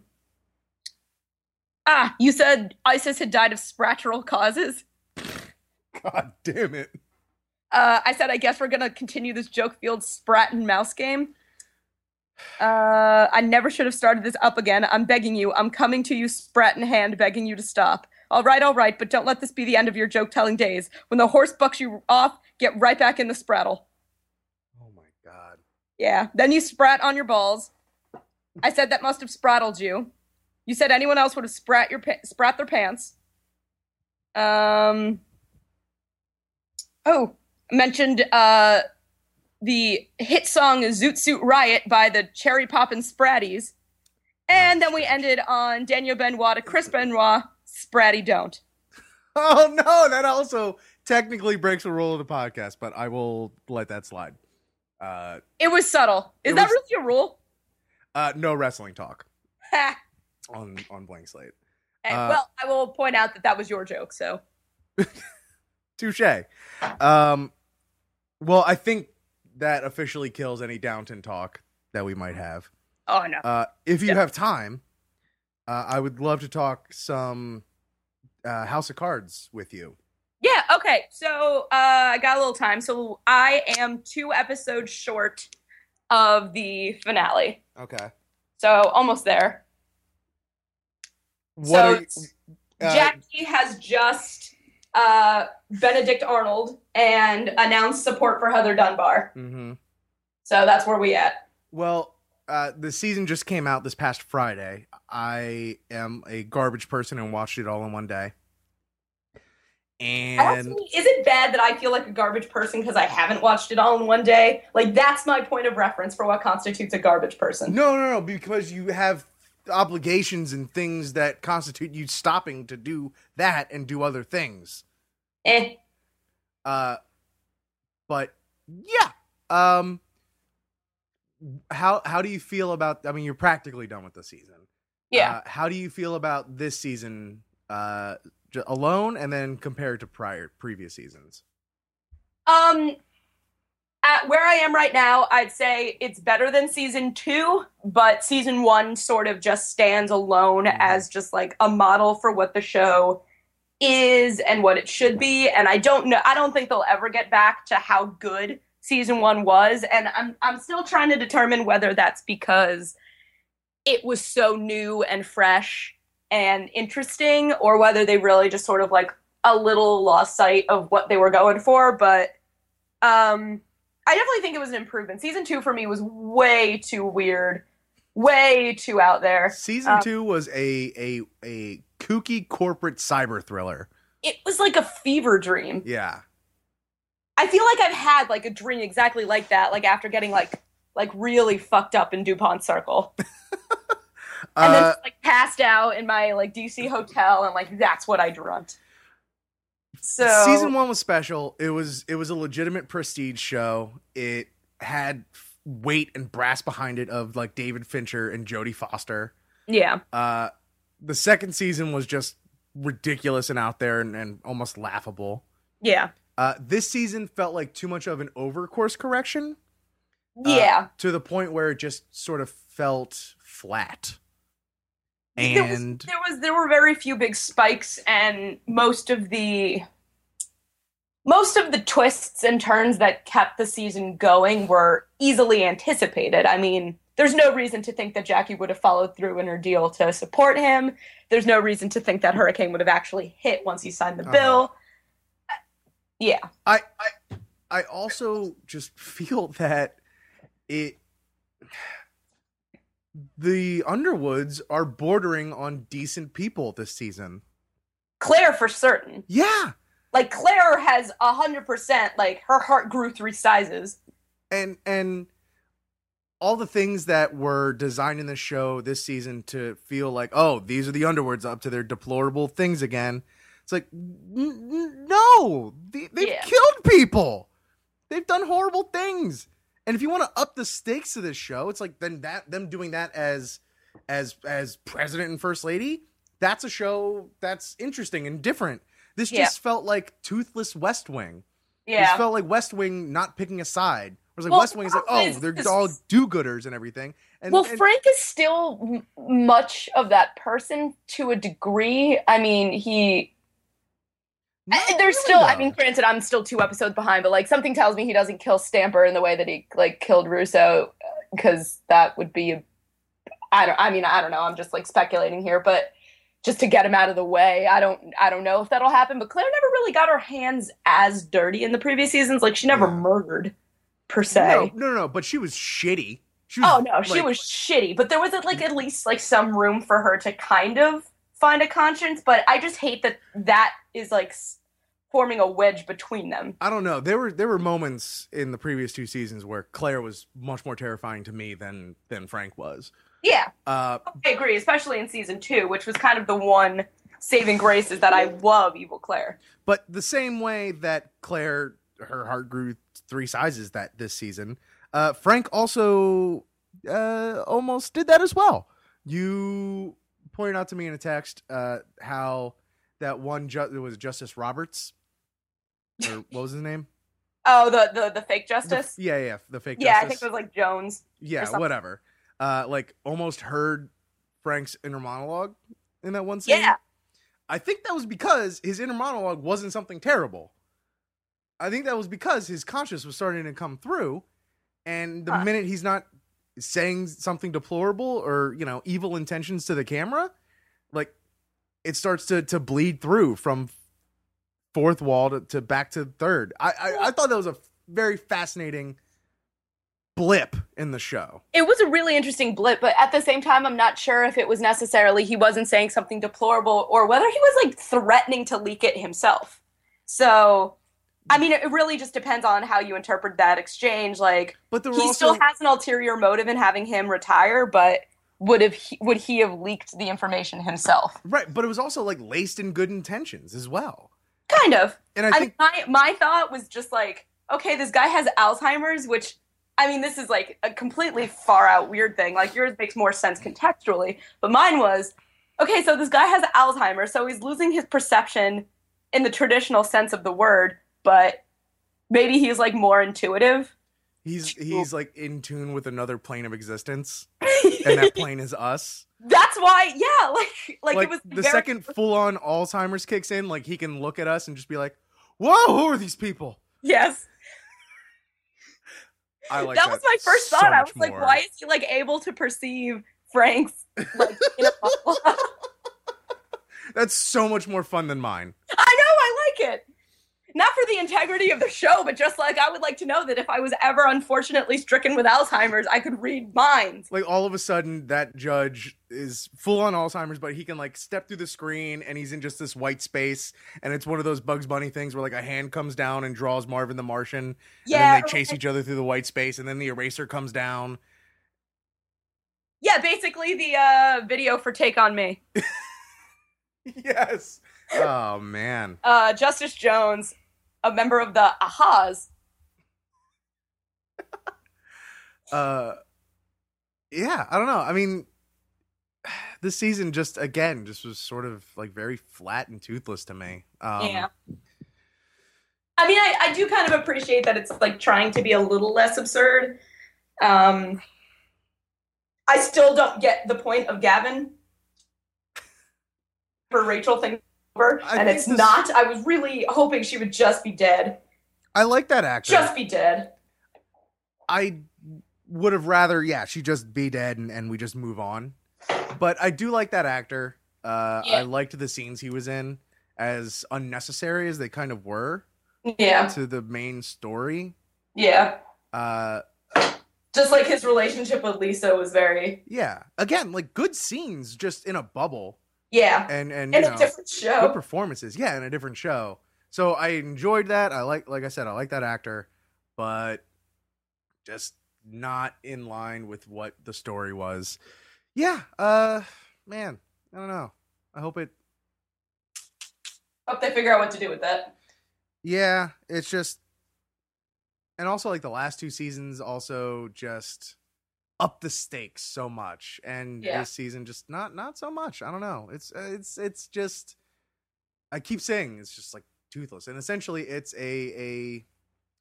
Ah, you said ISIS had died of spratteral causes. [LAUGHS] God damn it. Uh, I said, I guess we're gonna continue this joke field sprat and mouse game. Uh, I never should have started this up again. I'm begging you. I'm coming to you, sprat in hand, begging you to stop. All right, all right, but don't let this be the end of your joke telling days. When the horse bucks you off, get right back in the spraddle. Oh my god. Yeah. Then you sprat on your balls. I said that must have sprattled you. You said anyone else would have sprat your pa- sprat their pants. Um. Oh, mentioned uh the hit song "Zoot Suit Riot" by the Cherry Poppin' Spratties, and then we ended on Daniel Benoit to Chris Benoit, "Spratty Don't." [LAUGHS] Oh no, that also technically breaks a rule of the podcast, but I will let that slide. Uh, It was subtle. Is that was- really a rule? uh, no wrestling talk [LAUGHS] on on blank slate. Hey, Uh, well, I will point out that that was your joke. So [LAUGHS] Touche. Um, well, I think that officially kills any Downton talk that we might have. oh no. Uh, if you Yeah. have time, uh, I would love to talk some uh, House of Cards with you. Yeah, okay. So uh, I got a little time. So I am two episodes short of the finale. Okay. So almost there. What so you, uh, Jackie has just uh, Benedict Arnold and announced support for Heather Dunbar. mhm. So that's where we at. Well, uh, the season just came out this past Friday. I am a garbage person and watched it all in one day. And is it bad that I feel like a garbage person because I haven't watched it all in one day? Like that's my point of reference for what constitutes a garbage person. no, no, no, because you have obligations and things that constitute you stopping to do that and do other things. Eh. Uh, but yeah. Um, how how do you feel about? I mean, you're practically done with the season. Yeah. Uh, how do you feel about this season uh, alone, and then compared to prior previous seasons? Um, at where I am right now, I'd say it's better than season two, but season one sort of just stands alone Mhm. as just like a model for what the show is and what it should be. And I don't know, I don't think they'll ever get back to how good season one was. And I'm I'm still trying to determine whether that's because it was so new and fresh and interesting, or whether they really just sort of like a little lost sight of what they were going for. But um, I definitely think it was an improvement. Season two for me was way too weird, way too out there. Season Um, two was a a a kooky corporate cyber thriller. It was like a fever dream. Yeah. I feel like I've had like a dream exactly like that, like after getting like like really fucked up in Dupont Circle, [LAUGHS] and then Uh, just, like passed out in my like DC hotel, and like that's what I dreamt. So season one was special. It was it was a legitimate prestige show. It had weight and brass behind it of like David Fincher and Jodie Foster. yeah, Uh, the second season was just ridiculous and out there and, and almost laughable. yeah, Uh, this season felt like too much of an over course correction. uh, yeah. to the point where it just sort of felt flat. there was, And there was there were very few big spikes and most of the most of the twists and turns that kept the season going were easily anticipated i mean there's no reason to think that jackie would have followed through in her deal to support him there's no reason to think that hurricane would have actually hit once he signed the Uh-huh. bill yeah I, I I also just feel that it the Underwoods are bordering on decent people this season. Claire for certain. Yeah. Like Claire has a hundred percent like her heart grew three sizes. And and all the things that were designed in the show this season to feel like, oh, these are the Underwoods up to their deplorable things again. It's like, n- no, they, they've Yeah. killed people. They've done horrible things. And if you want to up the stakes of this show, it's like then that them doing that as as as president and first lady, that's a show that's interesting and different. This Yeah. just felt like toothless West Wing. It Yeah. just felt like West Wing not picking a side. Whereas like Well, West Wing is like, oh, is they're all do-gooders and everything. And, well, and- Frank is still m- much of that person to a degree. I mean, he Not I- there's really, still i mean granted i'm still two episodes behind but like something tells me he doesn't kill stamper in the way that he like killed russo uh, because that would be a, i don't i mean i don't know i'm just like speculating here but just to get him out of the way i don't i don't know if that'll happen but claire never really got her hands as dirty in the previous seasons like she never Yeah. murdered per se no, no, no, no, but she was shitty. She was, oh no she was shitty but there was like at least like some room for her to kind of find a conscience but i just hate that that is like forming a wedge between them I don't know. There were there were moments in the previous two seasons where Claire was much more terrifying to me than than Frank was. yeah Uh, I agree, especially in season two, which was kind of the one saving grace is that I love Evil Claire. but the same way that Claire her heart grew three sizes that this season, uh, Frank also uh, almost did that as well. You pointed out to me in a text uh, how that one ju- it was Justice Roberts or [LAUGHS] what was his name? Oh, the the, the fake The- justice. yeah, yeah, the fake justice. yeah, I think it was like Jones. yeah, whatever. Uh, like almost heard Frank's inner monologue in that one scene. Yeah, I think that was because his inner monologue wasn't something terrible. I think that was because his conscience was starting to come through, and the Huh. minute he's not saying something deplorable or you know evil intentions to the camera, like it starts to to bleed through from fourth wall to, to back to third. I, I I thought that was a very fascinating blip in the show. it was a really interesting blip, but at the same time, I'm not sure if it was necessarily he wasn't saying something deplorable or whether he was like threatening to leak it himself. So. I mean, it really just depends on how you interpret that exchange. Like, But he also still has an ulterior motive in having him retire, but would have he, would he have leaked the information himself? right, but it was also like laced in good intentions as well. Kind of. And I I, think mean, my my thought was just like, okay, this guy has Alzheimer's, which I mean, this is like a completely far out weird thing. Like yours makes more sense contextually, but mine was, okay, so this guy has Alzheimer's, so he's losing his perception in the traditional sense of the word, but maybe he's like more intuitive. He's he's like in tune with another plane of existence, [LAUGHS] and that plane is us. That's why, yeah, like [LAUGHS] like, Like, it was the very- second [LAUGHS] full on Alzheimer's kicks in, like he can look at us and just be like, "Whoa, who are these people?" Yes, I like that that. was my first so thought. I was like, more. why is he like able to perceive Frank's like? inner monologue? That's so much more fun than mine. I know, I like it. Not for the integrity of the show, but just like I would like to know that if I was ever unfortunately stricken with Alzheimer's, I could read minds. Like all of a sudden, that judge is full on Alzheimer's, but he can like step through the screen and he's in just this white space, and it's one of those Bugs Bunny things where like a hand comes down and draws Marvin the Martian, Yeah, and then they chase each other through the white space, and then the eraser comes down. yeah, basically the uh, video for Take on Me. [LAUGHS] yes. Oh man. Uh, Justice Jones, a member of the Ahas. [LAUGHS] Uh yeah, I don't know. I mean [SIGHS] this season just again just was sort of like very flat and toothless to me. Um yeah. I mean, I, I do kind of appreciate that it's like trying to be a little less absurd. Um, I still don't get the point of Gavin for Rachel thing over, I and it's this- not. I was really hoping she would just be dead. I like that actor. Just be dead. I would have rather yeah, she just be dead and, and we just move on. But I do like that actor. Uh Yeah. I liked the scenes he was in as unnecessary as they kind of were Yeah, to the main story. yeah. Uh Just like his relationship with Lisa was very Yeah. Again, like good scenes just in a bubble yeah. and and In you a know, different good performances. Yeah, in a different show. So I enjoyed that. I like like I said, I like that actor, but just not in line with what the story was. Yeah, uh man, I don't know. I hope it Hope they figure out what to do with that. Yeah, it's just and also like the last two seasons also just up the stakes so much and Yeah. this season just not not so much. I don't know. It's uh, it's it's just I keep saying it's just like toothless and essentially it's a a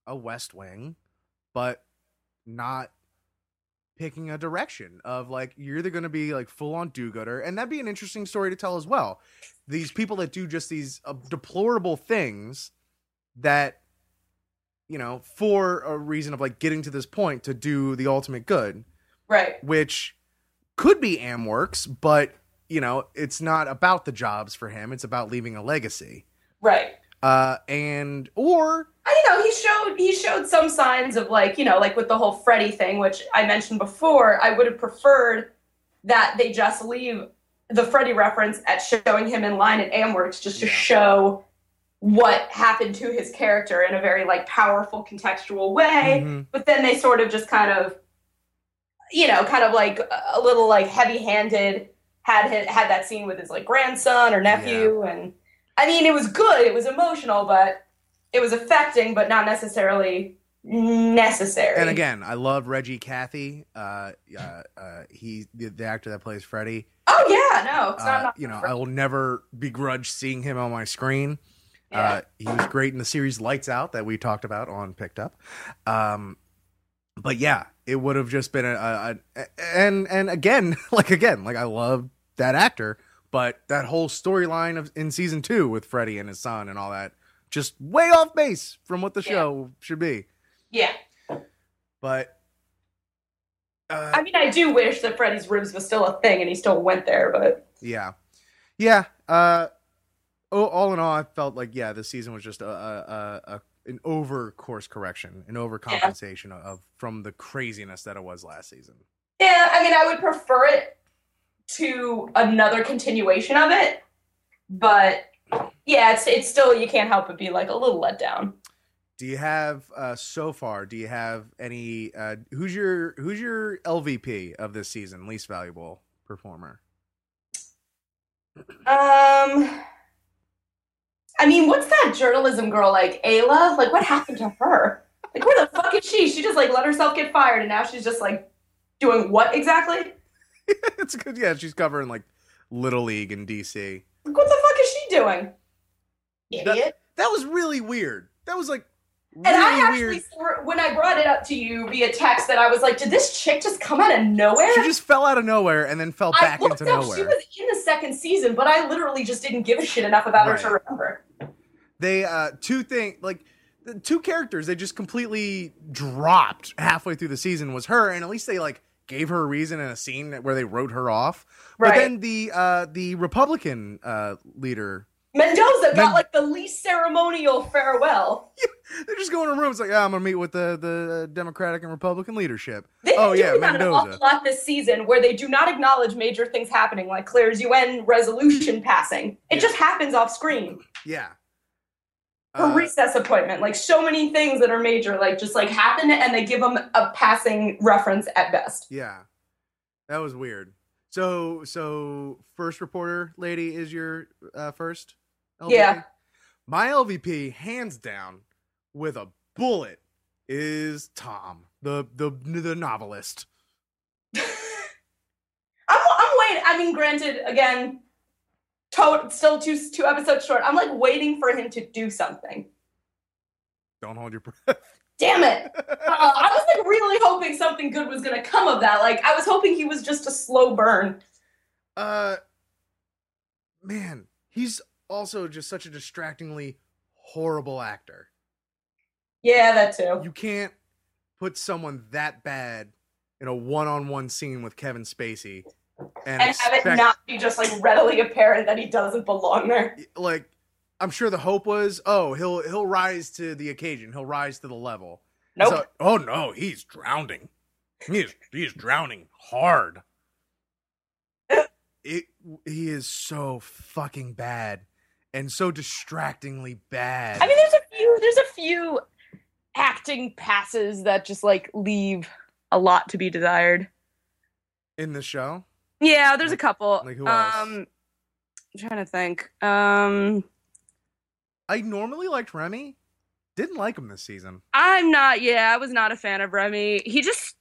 a West Wing but not picking a direction of like you're either going to be like full on do-gooder and that'd be an interesting story to tell as well these people that do just these uh, deplorable things that you know for a reason of like getting to this point to do the ultimate good Right. which could be AmWorks but you know it's not about the jobs for him it's about leaving a legacy Right. uh and or I you know he showed he showed some signs of like you know like with the whole Freddy thing, which I mentioned before. I would have preferred that they just leave the Freddy reference at showing him in line at AmWorks just to Yeah. show what happened to his character in a very like powerful contextual way. Mhm. But then they sort of just kind of you know kind of like a little like heavy-handed had had that scene with his like grandson or nephew and I mean it was good, it was emotional, but it was affecting but not necessarily necessary. and again i love reggie cathy uh uh, uh he the, the actor that plays freddy oh yeah, no, not. uh, you know i will never begrudge seeing him on my screen Uh, he was great in the series Lights Out that we talked about on Picked Up. Um, but yeah, it would have just been a, a, a and and again, [LAUGHS] like again, like I love that actor, but that whole storyline of in season two with Freddie and his son and all that, just way off base from what the Yeah. show should be. yeah. But uh, I mean, I do wish that Freddy's ribs was still a thing and he still went there, but Yeah, yeah. Uh, all in all, I felt like yeah, this season was just a, a, a an over course correction, an overcompensation of from the craziness that it was last season. yeah, I mean, I would prefer it to another continuation of it, but yeah, it's it's still you can't help but be like a little let down. Do you have uh, so far? Do you have any? Uh, who's your who's your LVP of this season? Least valuable performer. Um, I mean, what's that journalism girl like, Ayla? Like, what happened to her? Like, where the fuck is she? She just like let herself get fired, and now she's just like doing what exactly? [LAUGHS] it's good. Yeah, she's covering like Little League in DC. Like, what the fuck is she doing? Idiot. That was really weird. That was like really And I actually, weird. when I brought it up to you via text, that I was like, did this chick just come out of nowhere? She just fell out of nowhere and then fell back into up, nowhere. she was in the second season, but I literally just didn't give a shit enough about her to remember. they uh two thing like the two characters they just completely dropped halfway through the season was her and at least they like gave her a reason in a scene where they wrote her off but then the uh the republican uh leader Mendoza got Men- like the least ceremonial farewell. [LAUGHS] they're just going to rooms like yeah i'm gonna meet with the the democratic and republican leadership They've oh yeah doing that an awful mendoza lot this season where they do not acknowledge major things happening, like Claire's UN resolution [CLEARS THROAT] passing. It Yeah. just happens off screen. yeah Her Uh, recess appointment, like so many things that are major, like just like happen and they give them a passing reference at best. yeah that was weird so so first reporter lady is your uh first LVP? Yeah. my lvp hands down with a bullet is tom the the the novelist [LAUGHS] I'm, I'm waiting. I mean, granted, again, to- still two two episodes short. I'm like waiting for him to do something. don't hold your [LAUGHS] breath Damn it! [LAUGHS] Uh, I was like really hoping something good was gonna come of that. Like I was hoping he was just a slow burn. uh man he's also just such a distractingly horrible actor Yeah, that too. you can't put someone that bad in a one-on-one scene with kevin spacey and, And have it not be just like readily apparent that he doesn't belong there. like I'm sure the hope was, oh, he'll he'll rise to the occasion, he'll rise to the level. Nope. So- oh no, he's drowning. He's he's drowning hard. [LAUGHS] It he is so fucking bad and so distractingly bad. I mean, there's a few. There's a few acting passes that just like leave a lot to be desired. in the show. Yeah, there's a couple. like who else? Um, I'm trying to think. Um, I normally liked Remy. Didn't like him this season. I'm not. Yeah, I was not a fan of Remy. He just.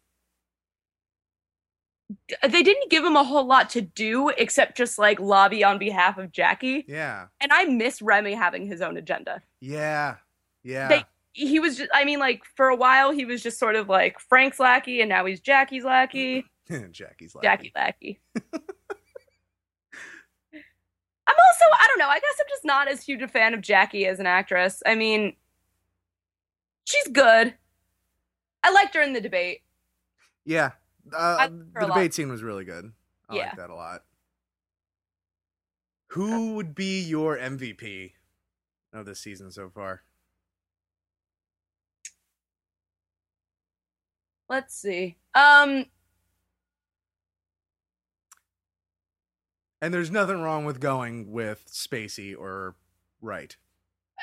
They didn't give him a whole lot to do except just like lobby on behalf of Jackie. Yeah. And I miss Remy having his own agenda. Yeah. Yeah. They- He was just, I mean, like, for a while, he was just sort of like Frank's lackey, and now he's Jackie's lackey. [LAUGHS] Jackie's like Jackie lackey. [LAUGHS] I'm also, I don't know, I guess I'm just not as huge a fan of Jackie as an actress. I mean, she's good. I liked her in the debate. Yeah. Uh, I like her the debate scene was really good. I Yeah. like that a lot. Who would be your MVP of this season so far? Let's see. Um, And there's nothing wrong with going with Spacey or Wright.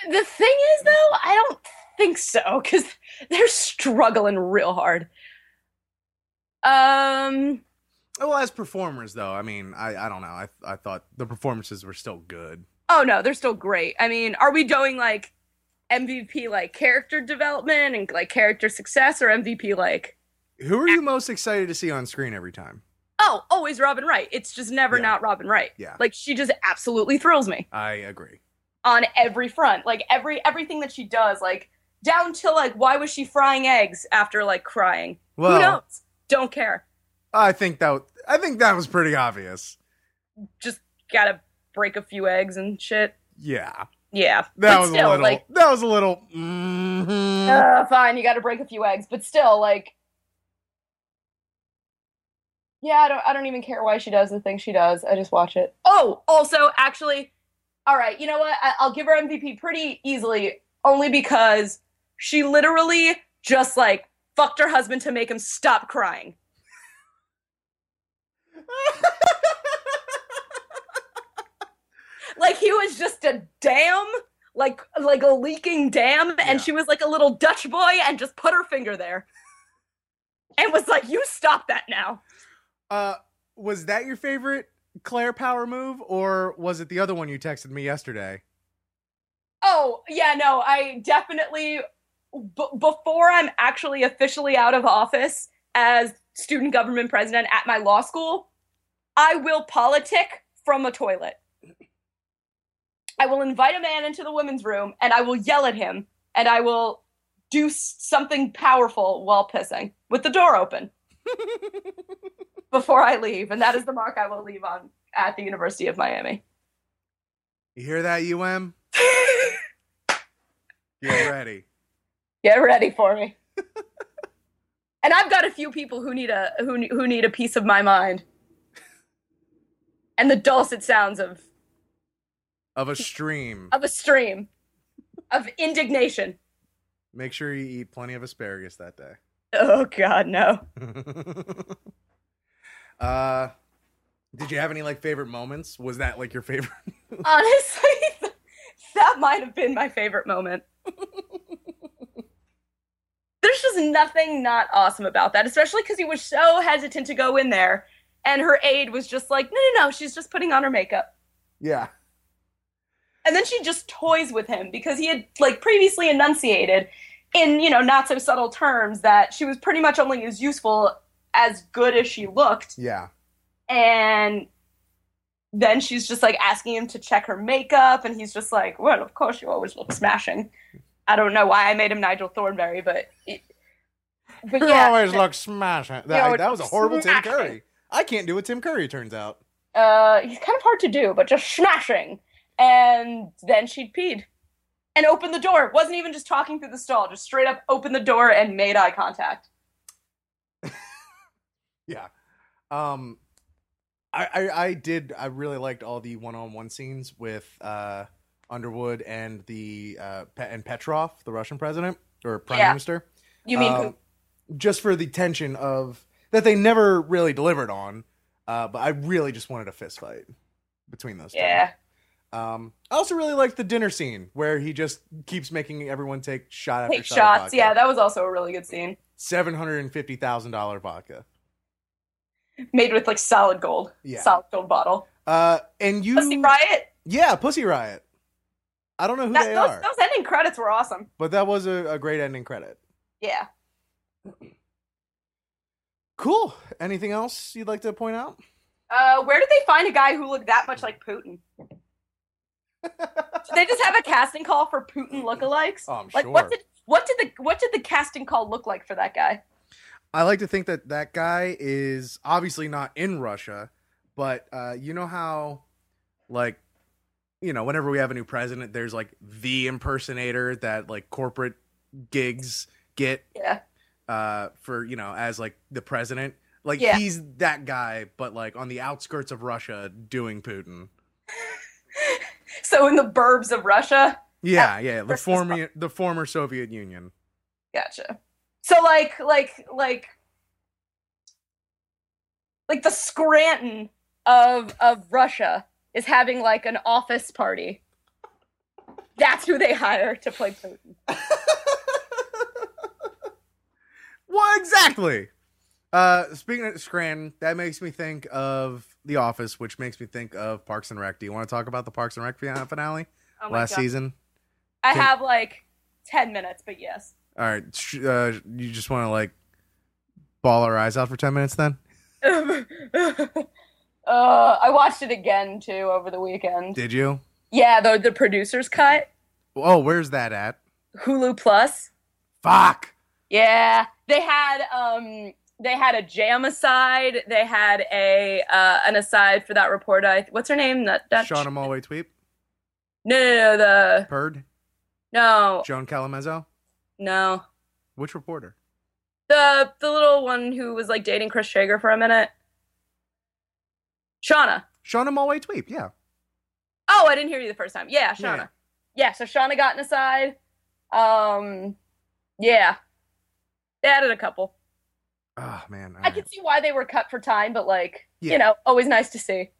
the thing is, though, I don't think so because [LAUGHS] they're struggling real hard. Um, Well, as performers, though, I mean, I, I don't know. I I thought the performances were still good. oh no, they're still great. I mean, are we doing like MVP like character development and like character success, or MVP like Who are you most excited to see on screen every time? oh, always Robin Wright? It's just never Yeah. not Robin Wright. Yeah. Like she just absolutely thrills me. I agree. on every front. Like every everything that she does, like down to like why was she frying eggs after like crying? Well, Who knows? Don't care. I think that I think that was pretty obvious. Just gotta break a few eggs and shit. Yeah, Yeah. that but was still, a little. like that was a little. mhm. uh, fine, you gotta break a few eggs, but still, like Yeah, I don't I don't even care why she does the thing she does. I just watch it. Oh, also, actually, all right, you know what? I, I'll give her MVP pretty easily, only because she literally just like fucked her husband to make him stop crying. [LAUGHS] like he was just a dam like like a leaking dam and Yeah. she was like a little dutch boy and just put her finger there and was like you stop that now uh, was that your favorite Claire Power move, or was it the other one you texted me yesterday? oh yeah no i definitely b- before i'm actually officially out of office as student government president at my law school i will politic from a toilet i will invite a man into the women's room and i will yell at him and i will do something powerful while pissing with the door open [LAUGHS] before i leave and that is the mark i will leave on at the university of miami You hear that, UM? [LAUGHS] Get ready. Get ready for me. [LAUGHS] and I've got a few people who need a who who need a piece of my mind. And the dulcet sounds of Of a stream. of a stream of indignation. Make sure you eat plenty of asparagus that day. Oh god, no. [LAUGHS] uh, did you have any like favorite moments? Was that like your favorite? [LAUGHS] Honestly, that might have been my favorite moment. Nothing not awesome about that, especially because he was so hesitant to go in there, and her aide was just like, "No, no, no, she's just putting on her makeup." yeah. And then she just toys with him because he had like previously enunciated in, you know, not so subtle terms that she was pretty much only as useful as good as she looked. Yeah. And then she's just like asking him to check her makeup and he's just like, "Well, of course you always look smashing." I don't know why I made him Nigel Thornberry, but it, but You yeah. always look smashing. That, that was a horrible Tim. Curry. I can't do what Tim Curry turns out. uh, he's kind of hard to do, but just smashing. And then she'd peed and opened the door. Wasn't even just talking through the stall, just straight up opened the door and made eye contact. [LAUGHS] Yeah. Um, I, I I did I really liked all the one on one scenes with uh Underwood and the uh Pe- and Petrov, the Russian president or prime Yeah. minister. You mean Um, just for the tension of that they never really delivered on. Uh, but I really just wanted a fist fight between those two. Yeah. Um, I also really liked the dinner scene where he just keeps making everyone take shot after Take shot. shots. vodka. Yeah, that was also a really good scene. seven hundred and fifty thousand dollar vodka. Made with like solid gold. Yeah. Solid gold bottle. Uh, and you, Pussy Riot. yeah, Pussy Riot. I don't know who That, they those, are, those ending credits were awesome. but that was a, a great ending credit. Yeah. Cool. Anything else you'd like to point out? Uh, where did they find a guy who looked that much like Putin? [LAUGHS] Did they just have a casting call for Putin lookalikes? Oh, I'm like sure. what did what did the what did the casting call look like for that guy? I like to think that that guy is obviously not in Russia, but uh, you know how, like, you know, whenever we have a new president, there's like the impersonator that like corporate gigs get Yeah. Uh, for you know as like the president. Like Yeah. he's that guy, but like on the outskirts of Russia doing Putin. [LAUGHS] So in the burbs of Russia. Yeah, yeah, the versus- former the former Soviet Union. Gotcha. So like like like like the Scranton of of Russia is having like an office party. That's who they hire to play Putin. [LAUGHS] Well, exactly. Uh, speaking of Scranton, that makes me think of The Office, which makes me think of Parks and Rec. Do you want to talk about the Parks and Rec finale Oh last God. season? I Can- have like ten minutes, but yes. All right, uh, you just want to like ball our eyes out for ten minutes, then? [LAUGHS] uh, I watched it again too over the weekend. Did you? Yeah, the the producer's cut, Oh, where's that at? Hulu Plus. Fuck. Yeah, they had um they had a jam aside. They had a uh an aside for that reporter. I, what's her name? That that Shauna Malwae-Tweep, no, no no the Perd, no Joan Calamezzo. no Which reporter? the the little one who was like dating Chris Traeger for a minute. Shauna. Shauna Malwae-Tweep. Yeah. Oh, I didn't hear you the first time. Yeah, Shauna. Yeah. Yeah, so Shauna got an aside. Um, yeah, they added a couple. Oh man. I can see why they were cut for time, but like, Yeah. you know, always nice to see.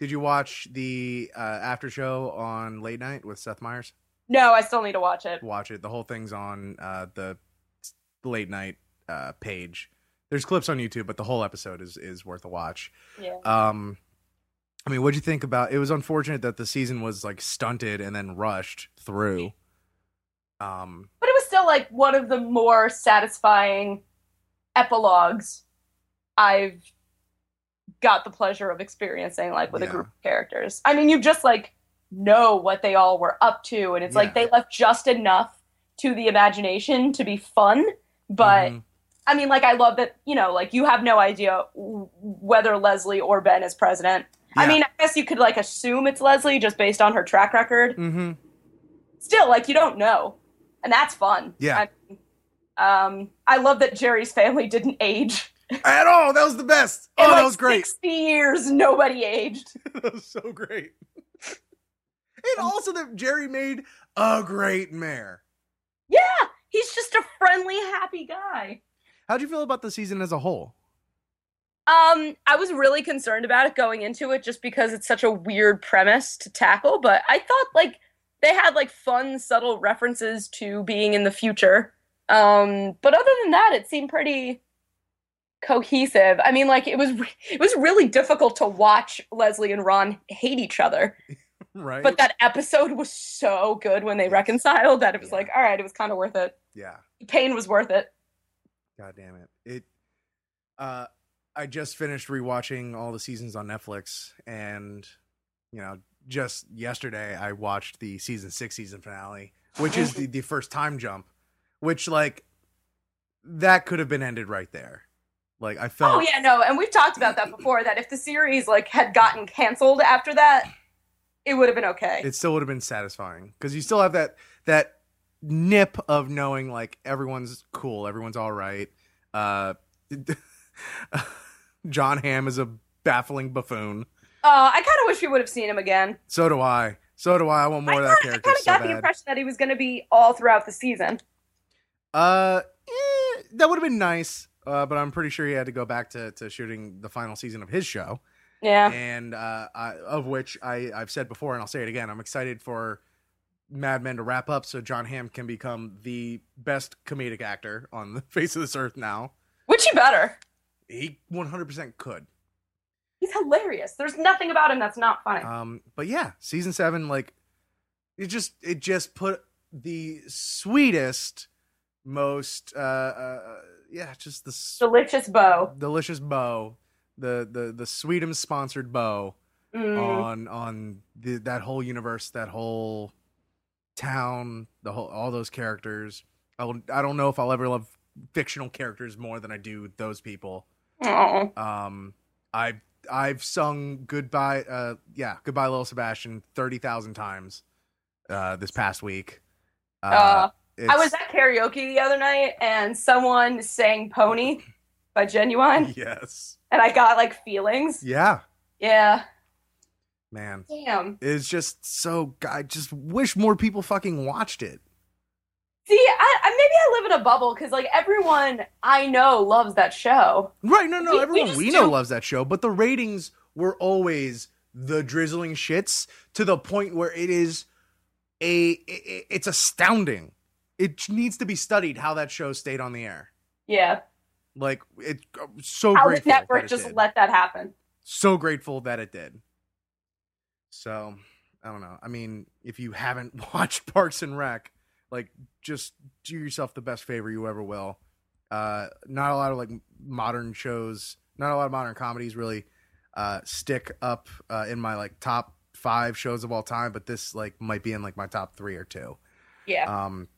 Did you watch the uh, after show on late night with Seth Meyers? No, I still need to watch it. watch it. The whole thing's on uh, the late night uh, page. There's clips on YouTube, but the whole episode is is worth a watch. Yeah. Um, I mean, what'd you think about? It was unfortunate that the season was like stunted and then rushed through. Um, But it was still like one of the more satisfying epilogues I've got the pleasure of experiencing, like with Yeah. a group of characters. I mean, you just like know what they all were up to, and it's like they left just enough to the imagination to be fun. But mhm. I mean, like I love that you know, like you have no idea w- whether Leslie or Ben is president. I mean, I guess you could like assume it's Leslie just based on her track record. Mhm. Still, like you don't know, and that's fun. Yeah. I, um, I love that Jerry's family didn't age. at all. That was the best. [LAUGHS] In Oh, like that was great. Sixty years, nobody aged. [LAUGHS] that was so great. and also that Jerry made a great mayor. Yeah, he's just a friendly, happy guy. How'd you feel about the season as a whole? Um, I was really concerned about it going into it just because it's such a weird premise to tackle, but I thought like they had like fun, subtle references to being in the future. Um, but other than that, it seemed pretty cohesive. I mean, like it was re- it was really difficult to watch Leslie and Ron hate each other, [LAUGHS] Right. but that episode was so good when they reconciled that it was Yeah. like, all right, it was kind of worth it. yeah. The pain was worth it. God damn it. It uh I just finished rewatching all the seasons on Netflix and you know, just yesterday I watched the season 6 season finale, which is the, the first time jump, which like that could have been ended right there. Like I felt Oh yeah, no, and we've talked about that before. That if the series like had gotten canceled after that, it would have been okay. it still would have been satisfying because you still have that that nip of knowing like everyone's cool, everyone's all right. Uh, [LAUGHS] Jon Hamm is a baffling buffoon. Uh, I kind of wish we would have seen him again. So do I. So do I. I want more I, of that kinda- I character kind of so got the impression that he was going to be all throughout the season. Uh, eh, that would have been nice. uh, but I'm pretty sure he had to go back to, to shooting the final season of his show. Yeah. and uh, I, of which I, I've said before, and I'll say it again. I'm excited for Mad Men to wrap up, so Jon Hamm can become the best comedic actor on the [LAUGHS] face of this earth now. Which he better. He 100% could. He's hilarious. There's nothing about him that's not funny. Um, but yeah, season seven, like it just it just put the sweetest, most uh, uh yeah, just the Delicious bow. delicious bow, the the the Sweetums sponsored bow. Mm. on on the, that whole universe, that whole town, the whole all those characters. I will, I don't know if I'll ever love fictional characters more than I do those people. Aw. Um, I've I've sung goodbye, uh, yeah, goodbye, little Sebastian, thirty thousand times uh, this past week. Uh, Uh, I was at karaoke the other night and someone sang Pony by Ginuwine yes, and I got like feelings. yeah, Yeah. man, Damn. it's just so. I just wish more people fucking watched it. See, I, I maybe I live in a bubble because like everyone I know loves that show. Right, no, no, We- we everyone just we, know do- loves that show, but the ratings were always the drizzling shits to the point where it is a i- it's astounding. It needs to be studied how that show stayed on the air. Yeah. Like it uh, so How the grateful that network it just did. let that happen. so grateful that it did. So, I don't know. I mean, if you haven't [LAUGHS] watched Parks and Rec, like just do yourself the best favor you ever will. Uh not a lot of like modern shows, not a lot of modern comedies really uh stick up uh in my like top 5 shows of all time, but this like might be in like my top 3 or 2. Yeah. Um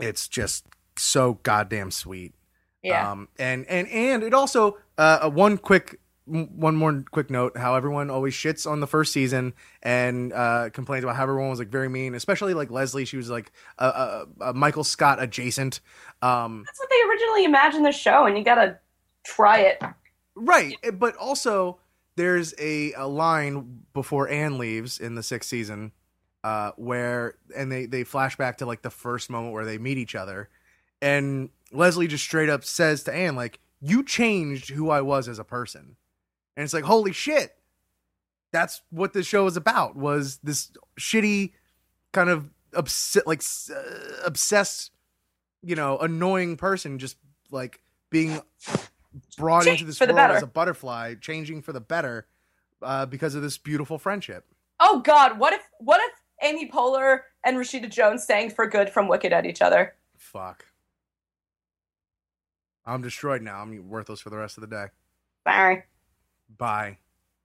it's just so goddamn sweet. yeah. Um, and and and it also uh, uh, one quick one more quick note: how everyone always shits on the first season and uh, complains about how everyone was like very mean, especially like Leslie. She was like a, a, a Michael Scott adjacent. Um, That's what they originally imagined the show, and you gotta try it. right, eh, but also there's a, a line before Anne leaves in the sixth season uh, where and they they flash back to like the first moment where they meet each other, and Leslie just straight up says to Anne like, "You changed who I was as a person," and it's like, holy shit, that's what this show is about. Was this shitty kind of obs- like uh, obsessed, you know, annoying person just like being brought Change into this world as a butterfly, changing for the better uh, because of this beautiful friendship. Oh God, what if what if Amy Poehler and Rashida Jones sang "For Good" from Wicked at each other? Fuck. I'm destroyed now. I'm worthless for the rest of the day. Sorry, Bye.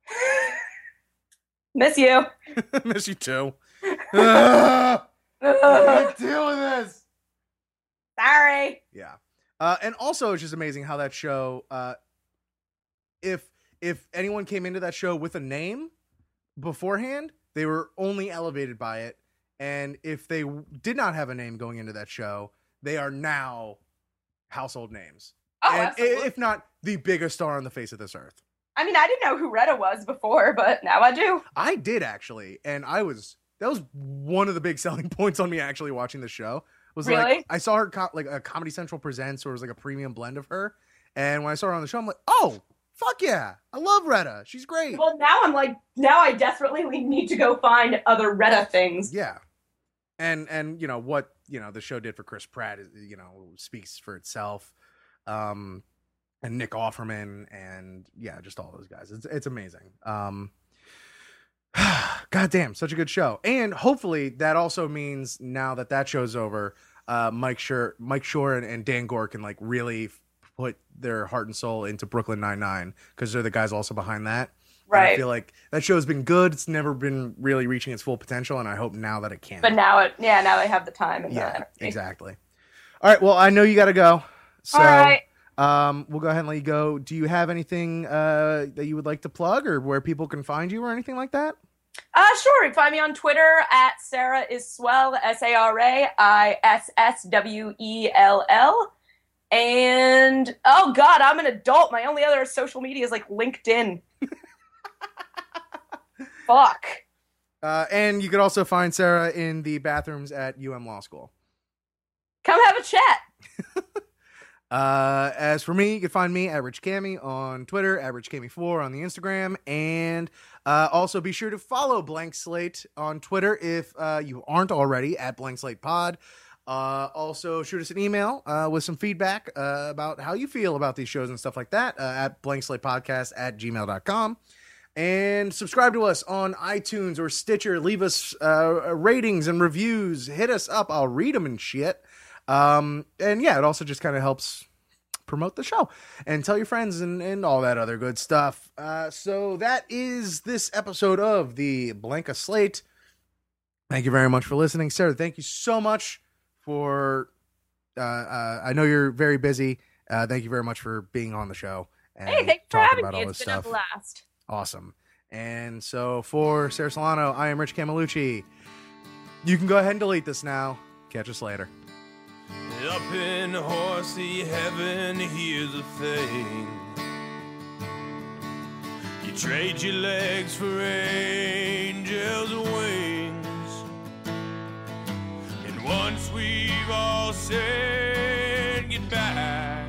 [LAUGHS] miss you. [LAUGHS] Miss you too. I can't deal with this. Sorry. Yeah. Uh, and also, it's just amazing how that show, uh, if if anyone came into that show with a name beforehand, they were only elevated by it. And if they w- did not have a name going into that show, they are now household names. Oh, and absolutely. if not the biggest star on the face of this earth. I mean, I didn't know who Retta was before, but now I do. I did actually, and I was that was one of the big [LAUGHS] selling points on me actually watching the show. Was Really? like I saw her co- like a Comedy Central presents, or it was like a premium blend of her, and when I saw her on the show, I'm like, oh fuck yeah, I love Retta, she's great. Well, now I'm like, now I desperately need to go find other Retta things. Yeah, and and you know what you know the show did for Chris Pratt, is, you know, speaks for itself. Um, and Nick Offerman, and yeah, just all those guys. It's it's amazing. Um, [SIGHS] God damn, such a good show. And hopefully that also means now that that show's over, uh, Mike Schur, Mike Schur, and, and Dan Goor can like really put their heart and soul into Brooklyn Nine Nine because they're the guys also behind that. And I feel like that show's been good. It's never been really reaching its full potential, and I hope now that it can. But now it, yeah, now they have the time and the yeah, energy. exactly. All right. Well, I know you got to go. So, All right. Um, we'll go ahead and let you go. Do you have anything uh, that you would like to plug, or where people can find you, or anything like that? Uh, sure. You can find me on Twitter at Sarah is Swell, S A R A I S S W E L L. And oh god, I'm an adult. My only other social media is like LinkedIn. [LAUGHS] Fuck. Uh, and you could also find Sara in the bathrooms at UM Law School. Come have a chat. [LAUGHS] Uh, as for me, you can find me at Rich Cami on Twitter, at Rich Cami4 on the Instagram, and uh, also be sure to follow Blank Slate on Twitter if uh, you aren't already at Blank Slate Pod. Uh, also, shoot us an email uh, with some feedback uh, about how you feel about these shows and stuff like that at blankslatepodcast at gmail.com. And subscribe to us on iTunes or Stitcher. Leave us uh, ratings and reviews. Hit us up. I'll read them and shit. Um, and yeah, it also just kind of helps promote the show and tell your friends and, and all that other good stuff. Uh, so that is this episode of the Blanka Slate. Thank you very much for listening, Sara. Thank you so much for. Uh, uh, I know you're very busy. Uh, thank you very much for being on the show. And Hey, thanks for having about me. It's been stuff. a blast. Awesome. And so for Sara Solano, I am Rich Camalucci. You can go ahead and delete this now. Catch us later. Up in horsey heaven, here's the thing. You trade your legs for angels' wings. And once we've all said goodbye,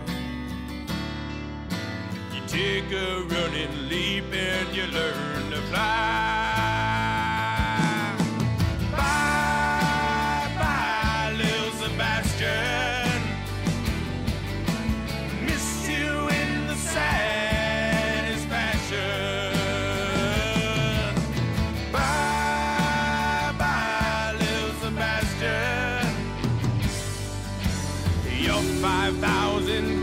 you take a running leap and you learn to fly. 5,000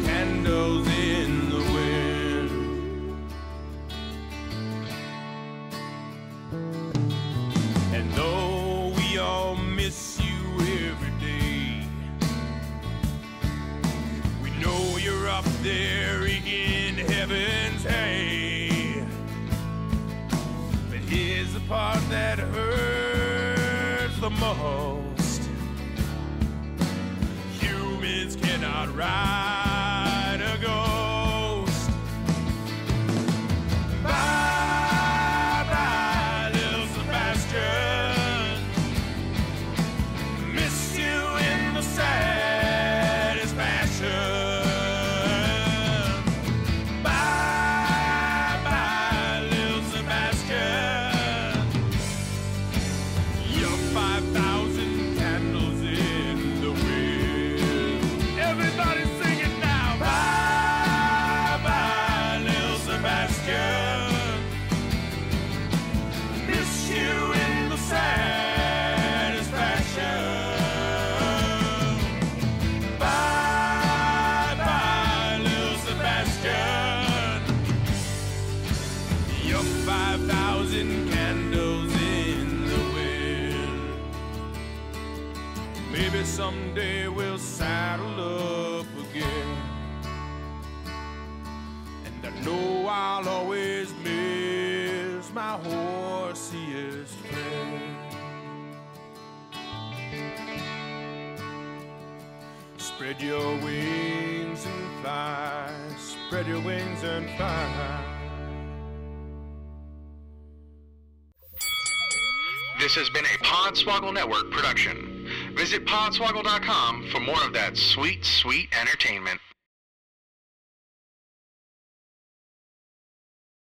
This has been a Podswoggle Network production. Visit podswoggle.com for more of that sweet, sweet entertainment.